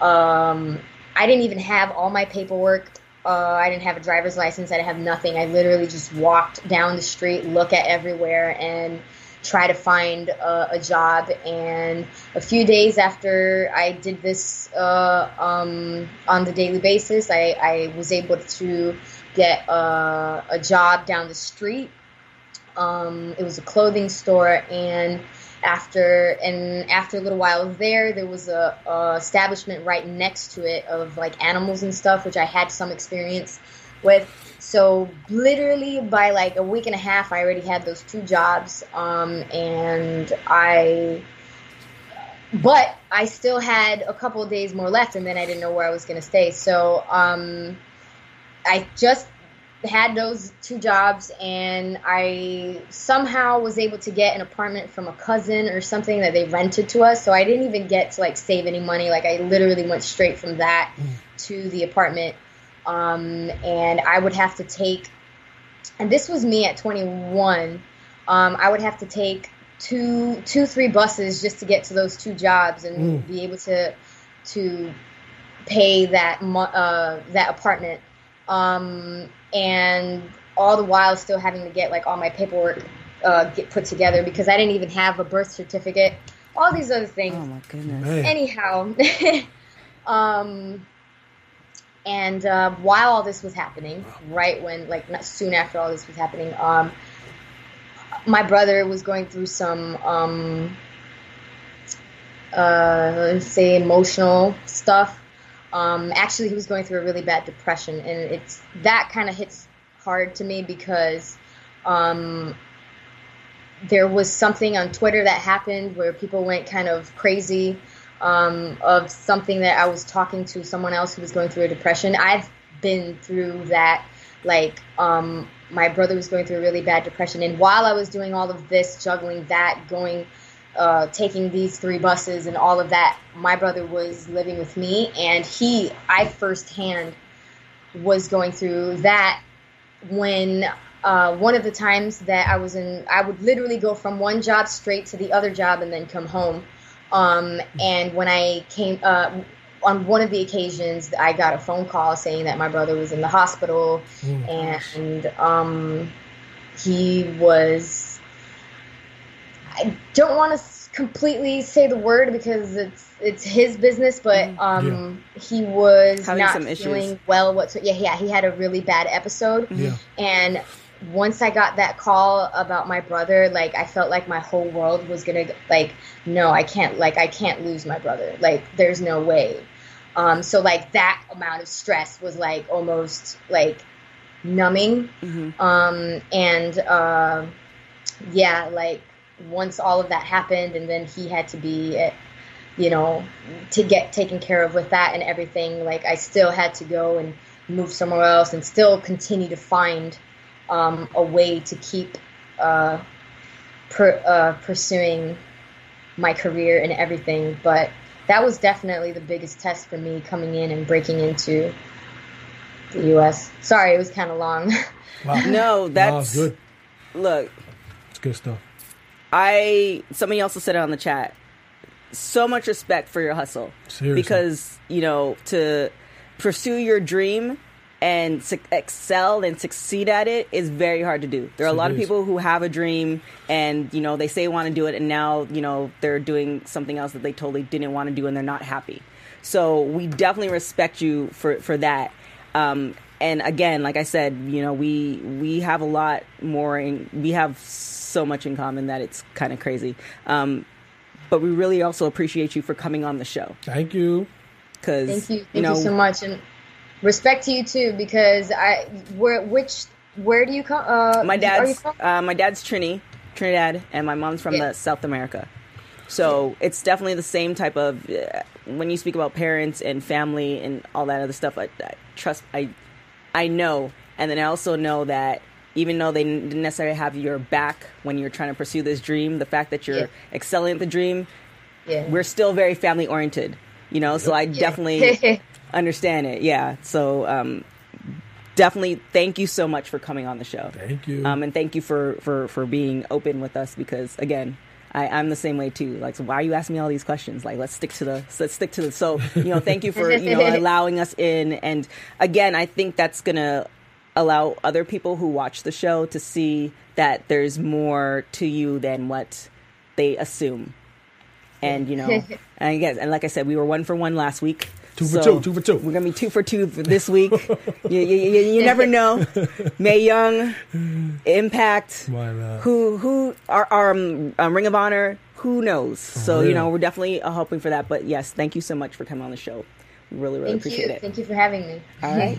um, I didn't even have all my paperwork. Uh, I didn't have a driver's license. I didn't have nothing. I literally just walked down the street, look at everywhere, and try to find uh, a job. And a few days after I did this uh, um, on the daily basis, I, I was able to get a, a job down the street. Um, it was a clothing store, and after and after a little while there, there was a, a establishment right next to it of like animals and stuff, which I had some experience with. So literally by like a week and a half, I already had those two jobs, um, and I. But I still had a couple of days more left, and then I didn't know where I was going to stay. So um, I just had those two jobs and I somehow was able to get an apartment from a cousin or something that they rented to us. So I didn't even get to like save any money. Like I literally went straight from that to the apartment. Um, and I would have to take, and this was me at 21. Um, I would have to take two, two, three buses just to get to those two jobs and be able to, to pay that, uh, that apartment um, and all the while still having to get like all my paperwork uh, get put together because I didn't even have a birth certificate. All these other things. Oh my goodness. Man. Anyhow, um, and uh, while all this was happening, right when like not soon after all this was happening, um, my brother was going through some um, uh, let's say emotional stuff. Um, actually, he was going through a really bad depression, and it's that kind of hits hard to me because um, there was something on Twitter that happened where people went kind of crazy um, of something that I was talking to someone else who was going through a depression. I've been through that. Like, um, my brother was going through a really bad depression, and while I was doing all of this, juggling that, going uh, taking these three buses and all of that, my brother was living with me, and he, I firsthand, was going through that when uh, one of the times that I was in, I would literally go from one job straight to the other job and then come home. Um, and when I came, uh, on one of the occasions, I got a phone call saying that my brother was in the hospital and um, he was I don't want to completely say the word because it's it's his business, but um, he was Having not some issues. feeling well. What? Yeah, yeah, he had a really bad episode, Yeah. and once I got that call about my brother, like I felt like my whole world was gonna like, no, I can't, like I can't lose my brother. Like there's no way. Um, so like that amount of stress was like almost like numbing. Um, and uh, yeah, like once all of that happened, and then he had to be, uh, you know, to get taken care of with that and everything. Like I still had to go and move somewhere else, and still continue to find um, a way to keep uh, per, uh, pursuing my career and everything. But that was definitely the biggest test for me coming in and breaking into the U.S. Sorry, it was kind of long. Wow. No, Wow, that's good. Look, It's good stuff. I somebody else said it on the chat. So much respect for your hustle. Seriously. Because, you know, to pursue your dream and su- excel and succeed at it is very hard to do. There are a lot of people who have a dream and, you know, they say they want to do it and now, you know, they're doing something else that they totally didn't want to do and they're not happy. So we definitely respect you for, for that. Um, and again, like I said, you know, we we have a lot more in we have so much in common that it's kind of crazy. Um, but we really also appreciate you for coming on the show Thank you. because Thank you. Thank you know you so much. And respect to you too, because I where which where do you come? Uh, my dad's from? uh, my dad's Trini, Trinidad, and my mom's from Yeah. the South America. So it's definitely the same type of uh, when you speak about parents and family and all that other stuff. I, I trust I I know, and then I also know that even though they didn't necessarily have your back when you're trying to pursue this dream, the fact that you're Yeah. excelling at the dream, yeah. we're still very family oriented. You know, so I definitely understand it. Yeah. So um, definitely thank you so much for coming on the show. Thank you. Um, and thank you for, for, for being open with us because again, I, I'm the same way too. Like, so why are you asking me all these questions? Like, let's stick to the, let's stick to the, so, you know, thank you for, you know, allowing us in. And again, I think that's going to allow other people who watch the show to see that there's more to you than what they assume. And, you know, and again, and like I said, we were one for one last week. Two for two, two for two. We're gonna be two for two for this week. you, you, you, you never know. Mae Young, Impact, Why not? who who our, our um, um, Ring of Honor. Who knows? So you know we're definitely uh, hoping for that. But yes, thank you so much for coming on the show. Really really Thank appreciate you. it. Thank you for having me. All right.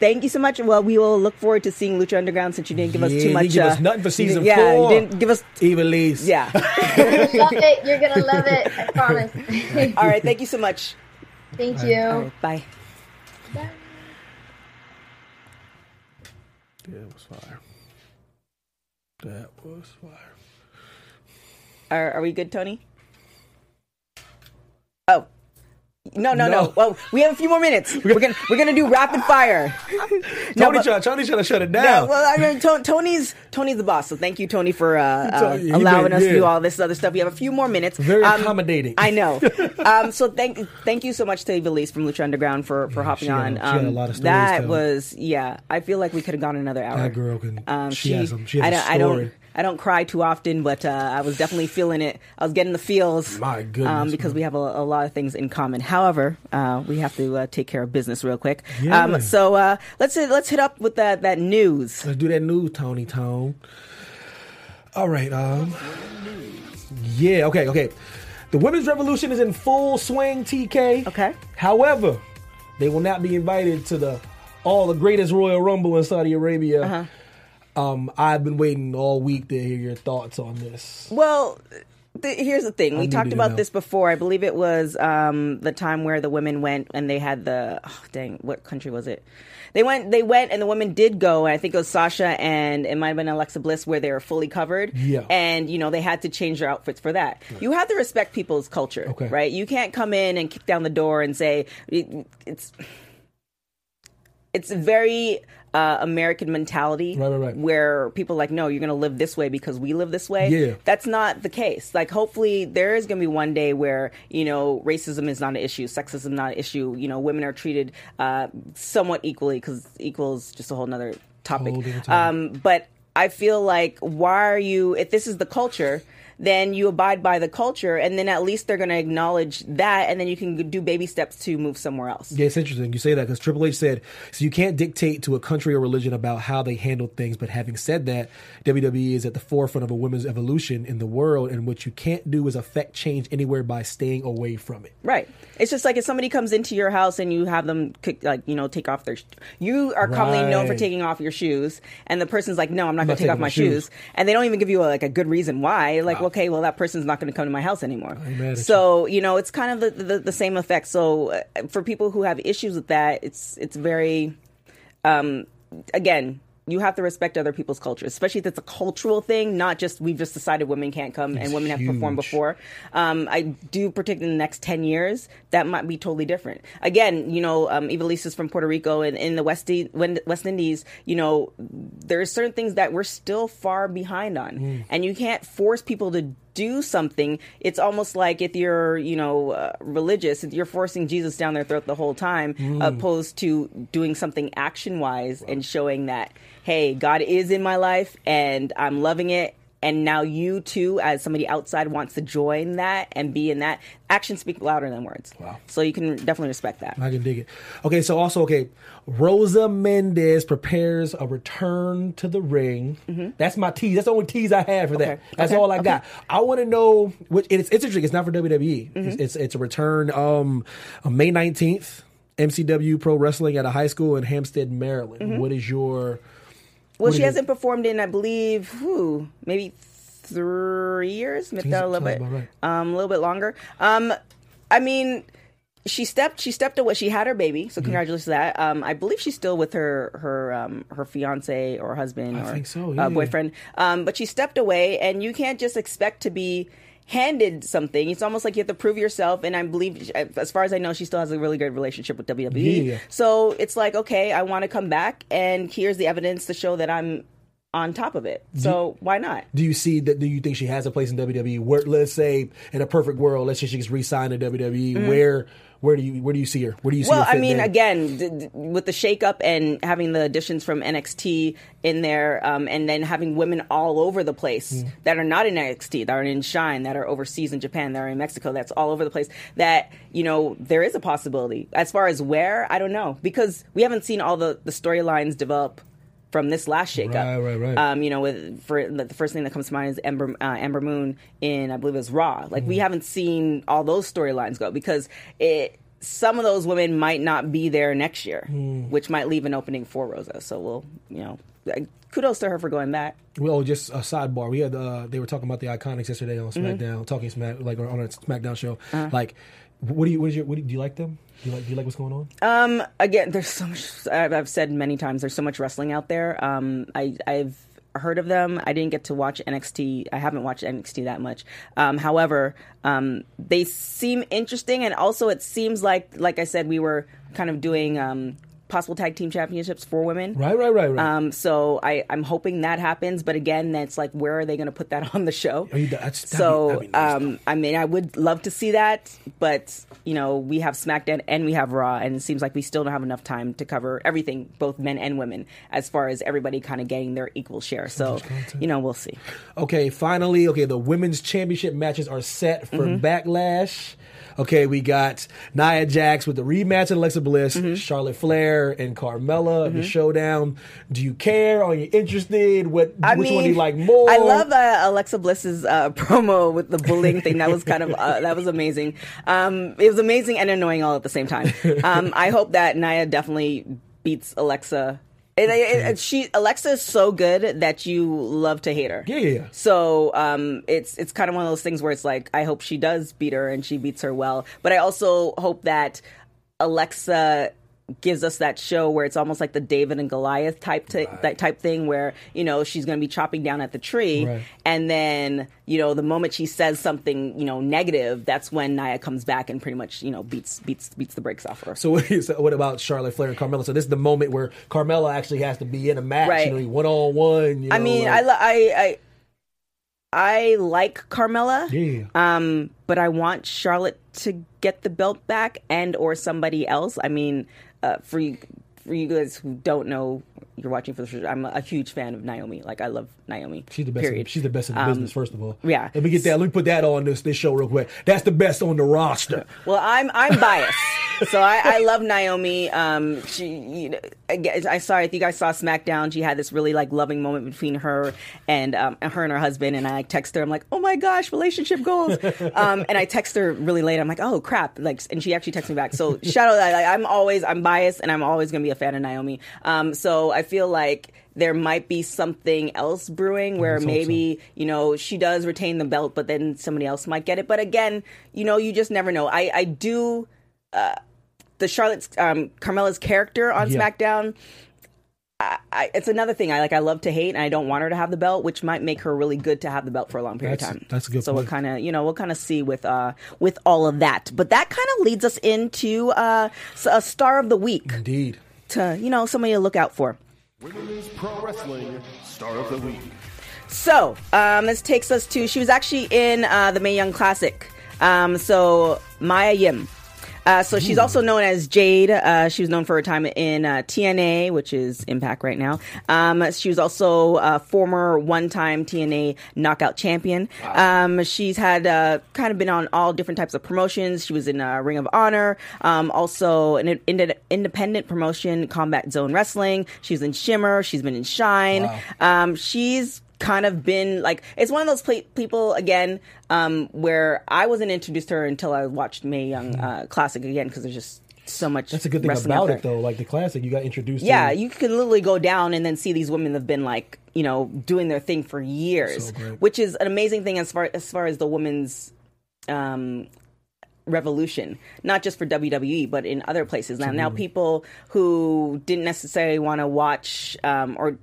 Thank you so much. Well, we will look forward to seeing Lucha Underground since you didn't give us too much. didn't give uh, us nothing for season didn't- yeah, four. you didn't give us. Ivelisse. Yeah. love it. You're gonna love it. I promise. All right. Thank you so much. Thank you. Bye. bye. That was fire. That was fire. Are, are we good, Tony? Oh. No, no, no, No. Well, we have a few more minutes. We're gonna we're gonna do rapid fire. No, Tony, Tony's trying to shut it Yeah, down. well, I mean, To- Tony's Tony's the boss, so thank you, Tony, for uh, uh, allowing us to do all this other stuff. We have a few more minutes. Very Um, accommodating. I know. um, so thank thank you so much to Ivelisse from Lucha Underground for for hopping she had- on. she had a Um, lot of stories that was yeah. I feel like we could have gone another hour. That girl can- Um, she has some- she has I a don't. I don't. story. I don't cry too often, but uh, I was definitely feeling it. I was getting the feels. My goodness, um, because man. we have a, a lot of things in common. However, uh, we have to uh, take care of business real quick. Yeah. Um, so uh, let's let's hit up with that that news. Let's do that news, Tony Tone. All right. Um. Yeah. Okay. Okay. The women's revolution is in full swing. TK. Okay. However, they will not be invited to the all the greatest Royal Rumble in Saudi Arabia. Uh-huh. Um, I've been waiting all week to hear your thoughts on this. Well, th- here's the thing. We talked about know. this before. I believe it was um, the time where the women went and they had the oh, dang. What country was it? They went. They went, and the women did go. And I think it was Sasha and it might have been Alexa Bliss, where they were fully covered. Yeah. And you know they had to change their outfits for that. You have to respect people's culture, Okay. right? You can't come in and kick down the door and say it, it's it's very uh, American mentality Right, right, right. where people are like, no, you're going to live this way because we live this way. Yeah. That's not the case. Like, hopefully, there is going to be one day where, you know, racism is not an issue, sexism not an issue. You know, women are treated uh, somewhat equally because equal is just a whole nother topic. Whole topic. Um, but I feel like, why are you, if this is the culture, then you abide by the culture, and then at least they're going to acknowledge that, and then you can do baby steps to move somewhere else. Yeah, it's interesting you say that because Triple H said, so you can't dictate to a country or religion about how they handle things. But having said that, WWE is at the forefront of a women's evolution in the world, and what you can't do is affect change anywhere by staying away from it. Right. It's just like if somebody comes into your house and you have them, like you know, take off their. You are commonly known for taking off your shoes, and the person's like, "No, I'm not going to take off my shoes. shoes. and they don't even give you a, like a good reason why. Like, okay, well, that person's not going to come to my house anymore. ain't mad at So you know, it's kind of the, the the same effect. So uh, for people who have issues with that, it's it's very um, again, you have to respect other people's cultures, especially if it's a cultural thing, not just we've just decided women can't come and It's women have performed before. Um, I do predict in the next 10 years that might be totally different. Again, you know, um, Ivelisse's from Puerto Rico and in the West, West Indies, you know, there are certain things that we're still far behind on. Mm. And you can't force people to do something. It's almost like if you're, you know, uh, religious, if you're forcing Jesus down their throat the whole time, Mm. opposed to doing something action wise and showing that, hey, God is in my life and I'm loving it. And now you too, as somebody outside, wants to join that and be in that. Actions speak louder than words. Wow. So you can definitely respect that. I can dig it. Okay, so also, okay, Rosa Mendez prepares a return to the ring. That's my tease. That's the only tease I have for that. Mm-hmm. That's okay, all I okay. got. I want to know which. It's, it's interesting. It's not for WWE. Mm-hmm. It's, it's it's a return. Um, on May nineteenth, MCW Pro Wrestling at a high school in Hampstead, Maryland. Mm-hmm. What is your? Well, What she hasn't performed in, I believe, whew, maybe three years, maybe a little bit, right. um, a little bit longer. Um, I mean, she stepped, she stepped away. She had her baby, Mm-hmm. so congratulations to that. Um, I believe she's still with her her um, her fiance or husband I or think so, yeah. uh, boyfriend. Um, but she stepped away, and you can't just expect to be handed something. It's almost like you have to prove yourself. And I believe, as far as I know, she still has a really good relationship with WWE. Yeah. So it's like, okay, I want to come back, and here's the evidence to show that I'm on top of it. So why not? Do you see that? Do you think she has a place in WWE? Where, let's say, in a perfect world, let's say she gets re-signed to WWE. Mm-hmm. Where, where do you, where do you see her? Where do you see. Well, her? I mean, there? again, d- d- with the shakeup and having the additions from NXT in there, um, and then having women all over the place Mm. that are not in NXT, that are in Shine, that are overseas in Japan, that are in Mexico, that's all over the place. That you know, there is a possibility. As far as where, I don't know because we haven't seen all the the storylines develop. From this last shakeup, Right, right, right. Um, you know, with for the first thing that comes to mind is Ember uh, Ember Moon in I believe it was Raw. Like Mm-hmm. we haven't seen all those storylines go because it some of those women might not be there next year, Hmm. which might leave an opening for Rosa. So we'll, you know, kudos to her for going back. Well, just a sidebar. We had uh, they were talking about the Iconics yesterday on Mm-hmm. SmackDown, talking Smack like on a SmackDown show. Uh-huh. Like, what do you? What is your? What do, you, do you like them? Do you like? Do you like what's going on? Um, again, there's so much. I've I've said many times. There's so much wrestling out there. Um, I I've heard of them. I didn't get to watch NXT. I haven't watched NXT that much. Um, however, um, they seem interesting, and also it seems like, like I said, we were kind of doing um, possible tag team championships for women. Right, right, right, right. Um, so I, I'm hoping that happens, but again, that's like where are they going to put that on the show? Are you- that's- be- so be nice, um, I mean, I would love to see that, but you know, we have SmackDown and we have Raw, and it seems like we still don't have enough time to cover everything, both men and women, as far as everybody kind of getting their equal share. So you know, we'll see. Okay, finally, okay, the women's championship matches are set for Mm-hmm. Backlash. Okay, we got Nia Jax with the rematch of Alexa Bliss, Mm-hmm. Charlotte Flair and Carmella, the showdown. Do you care? Are you interested? What I which mean, one do you like more? I love uh, Alexa Bliss's uh, promo with the bullying thing. That was kind of uh, that was amazing. Um, it was amazing and annoying all at the same time. Um, I hope that Nia definitely beats Alexa. It- she Alexa is so good that you love to hate her. Yeah, yeah, yeah. So um, it's it's kind of one of those things where it's like I hope she does beat her and she beats her well, but I also hope that Alexa gives us that show where it's almost like the David and Goliath type t- that type thing where you know she's going to be chopping down at the tree Right. and then you know the moment she says something you know negative that's when Nia comes back and pretty much you know beats beats beats the brakes off her. So what, is, what about Charlotte Flair and Carmella? So this is the moment where Carmella actually has to be in a match, Right. you know, one on one. I mean, I, li- I I I like Carmella. Yeah. Um, but I want Charlotte to get the belt back and or somebody else. I mean, uh, for you for you guys who don't know, you're watching for the first. I'm a huge fan of Naomi. Like I love Naomi. She's the best. In, Period. she's the best in the Um, business. First of all, yeah. Let me get that. Let me put that on this this show real quick. That's the best on the roster. Well, I'm I'm biased, so I, I love Naomi. Um, she, you know, I, I saw if you guys saw SmackDown, she had this really like loving moment between her and um, her and her husband, and I like, text her. I'm like, oh my gosh, relationship goals. um, and I text her really late. I'm like, oh crap, like, and she actually texts me back. So shout out that like, I'm always I'm biased, and I'm always gonna be a fan of Naomi. Um, so I feel like there might be something else brewing where maybe you know she does retain the belt but then somebody else might get it but again you know you just never know i i do uh the charlotte's um carmella's character on Yeah. smackdown I, I, it's another thing I like. I love to hate, and I don't want her to have the belt, which might make her really good to have the belt for a long period That's- of time. that's a good So point. we'll kind of, you know, we'll kind of see with uh with all of that. But that kind of leads us into uh a star of the week Indeed. to you know somebody to look out for. Women's Pro Wrestling Star of the Week. So um, this takes us to she was actually in uh, the Mae Young Classic. Um, so Mia Yim. Uh, so she's also known as Jade. Uh, she was known for her time in uh, TNA, which is Impact right now. Um, she was also a former one-time TNA Knockout Champion. Um, she's had uh, kind of been on all different types of promotions. She was in uh, Ring of Honor, um, also an ind- independent promotion, Combat Zone Wrestling. She's in Shimmer. She's been in Shine. Um, she's kind of been like it's one of those people again um, where I wasn't introduced to her until I watched Mae Young uh, Classic again because there's just so much. Hmm. That's a good thing about it, though. Like the classic, you got introduced. Yeah, to you can literally go down and then see these women that have been like you know doing their thing for years, So which is an amazing thing as far as far as the women's um, revolution, not just for WWE but in other places. Now, now people who didn't necessarily want to watch um, or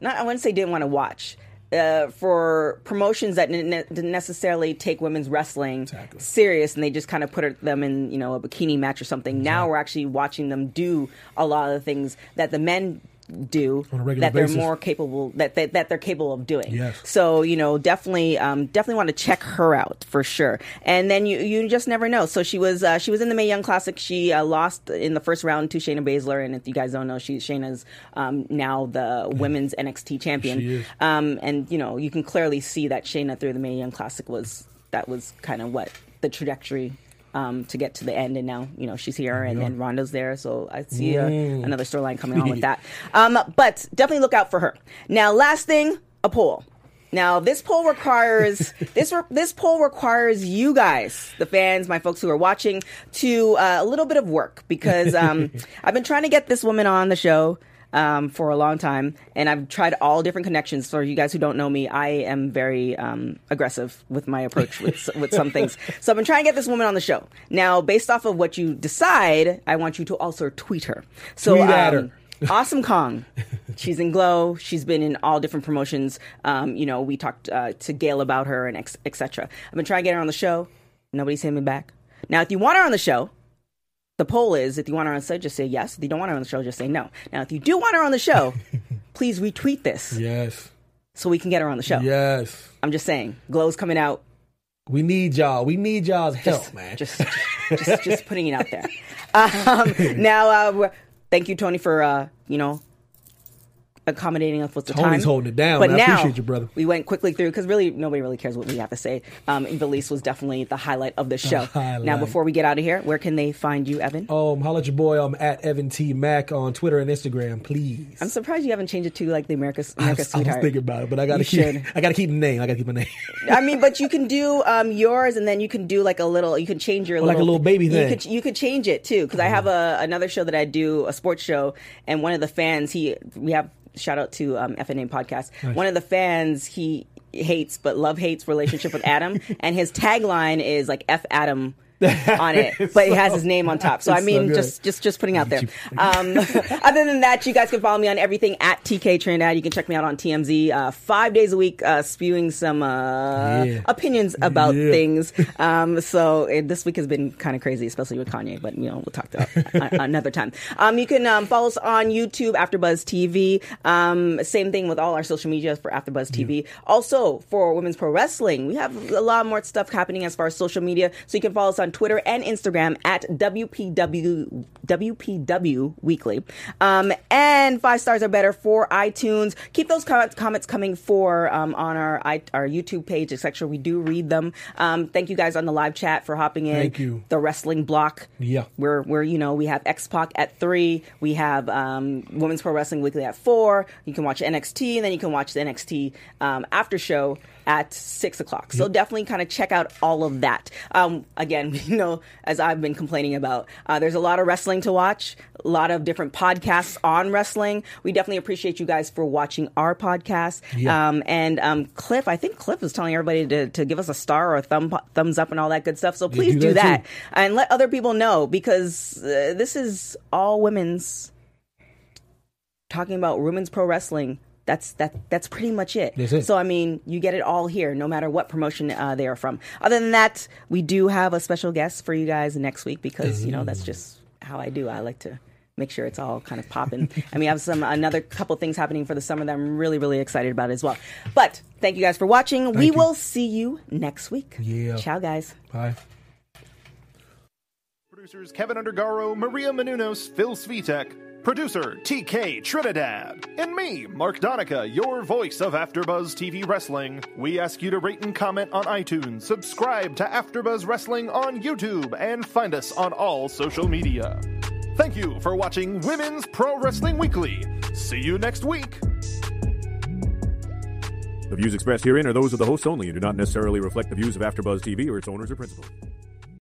not, I wouldn't say didn't want to watch. Uh, for promotions that didn't, ne- didn't necessarily take women's wrestling Exactly. serious and they just kind of put them in you know a bikini match or something now we're actually watching them do a lot of the things that the men do On a regular that they're basis. more capable that, that that they're capable of doing. Yes. So you know, definitely, um, definitely want to check her out for sure. And then you you just never know. So she was uh, she was in the Mae Young Classic. She uh, lost in the first round to Shayna Baszler, and if you guys don't know, she Shayna's um, now the women's NXT champion. Um, and you know, you can clearly see that Shayna through the Mae Young Classic was that was kind of what the trajectory. Um, to get to the end, and now you know she's here, and then Ronda's there, so I see uh, Mm. another storyline coming on with that. Um, but definitely look out for her. Now, last thing, a poll. Now, this poll requires this re- this poll requires you guys, the fans, my folks who are watching, to uh, a little bit of work because um, I've been trying to get this woman on the show um, for a long time, and I've tried all different connections. For you guys who don't know me, I am very um, aggressive with my approach with with some things. So I've been trying to get this woman on the show. Now, based off of what you decide, I want you to also tweet her. So Tweet at um, Awesome Kong. She's in Glow. She's been in all different promotions. Um, you know, we talked uh, to Gail about her and etc. I've been trying to get her on the show. Nobody's hitting me back. Now, if you want her on the show, the poll is if you want her on the show, just say yes. If you don't want her on the show, just say no. Now, if you do want her on the show, please retweet this Yes. so we can get her on the show. Yes. I'm just saying, Glow's coming out. We need y'all. We need y'all's help, man. Just, just, just, just putting it out there. Um, now, uh, thank you, Tony, for uh, you know accommodating us with the time. Tony's holding it down, But. I now appreciate you, brother. we went quickly through because really nobody really cares what we have to say. Um, Ivelisse was definitely the highlight of the show. Now, before we get out of here, where can they find you, Evan? Um, holla at your boy. I'm at Evan T Mac on Twitter and Instagram, please. I'm surprised you haven't changed it to like the America's I America's was, I was thinking about it, but I gotta You keep. should. I gotta keep the name. I gotta keep my name. I mean, but you can do um, yours, and then you can do like a little. You can change your like a little baby you thing. Could, you could change it too, because I have a another show that I do, a sports show, and one of the fans, he we have shout out to um, FNA podcast. One of the fans, he hates but love hates relationship with Adam, and his tagline is like F Adam. On it, but it has his name on top. So I It's so mean, just just just putting out there. Um, other than that, you guys can follow me on everything at TK Trinidad. You can check me out on TMZ uh, five days a week, uh, spewing some uh, Yeah. opinions about Yeah. things. Um, so it, this week has been kind of crazy, especially with Kanye. But you know, we'll talk about that another time. Um, you can um, follow us on YouTube, AfterBuzz TV. Um, same thing with all our social media for AfterBuzz TV. Also for Women's Pro Wrestling, we have a lot more stuff happening as far as social media. So you can follow us on Twitter and Instagram at WPW WPW Weekly. Um, and five stars are better for iTunes. Keep those com- comments coming for um, on our I- our YouTube page, etc. We do read them. Um, thank you guys on the live chat for hopping in. Thank you. The wrestling block. Yeah. We're we're you know we have X Pac at three. We have um, Women's Pro Wrestling Weekly at four. You can watch NXT, and then you can watch the NXT um, after show at six o'clock. So definitely kind of check out all of that. Um, again, you know, as I've been complaining about, uh, there's a lot of wrestling to watch, a lot of different podcasts on wrestling. We definitely appreciate you guys for watching our podcast. Yeah. Um, and um, Cliff, I think Cliff was telling everybody to, to give us a star or a thumb thumbs up and all that good stuff. So please do do, that that, and let other people know because uh, this is all women's talking about women's pro wrestling. That's that. That's pretty much it. That's it. So I mean, you get it all here, no matter what promotion uh, they are from. Other than that, we do have a special guest for you guys next week because you know that's just how I do. I like to make sure it's all kind of popping. and we have some another couple things happening for the summer that I'm really really excited about as well. But thank you guys for watching. we you. will see you next week. Yeah. Ciao, guys. Bye. Producers Kevin Undergaro, Maria Menounos, Phil Svitek, producer TK Trinidad, and me, Mark Donica, your voice of AfterBuzz TV Wrestling. We ask you to rate and comment on iTunes, subscribe to AfterBuzz Wrestling on YouTube, and find us on all social media. Thank you for watching Women's Pro Wrestling Weekly. See you next week. The views expressed herein are those of the hosts only and do not necessarily reflect the views of AfterBuzz TV or its owners or principals.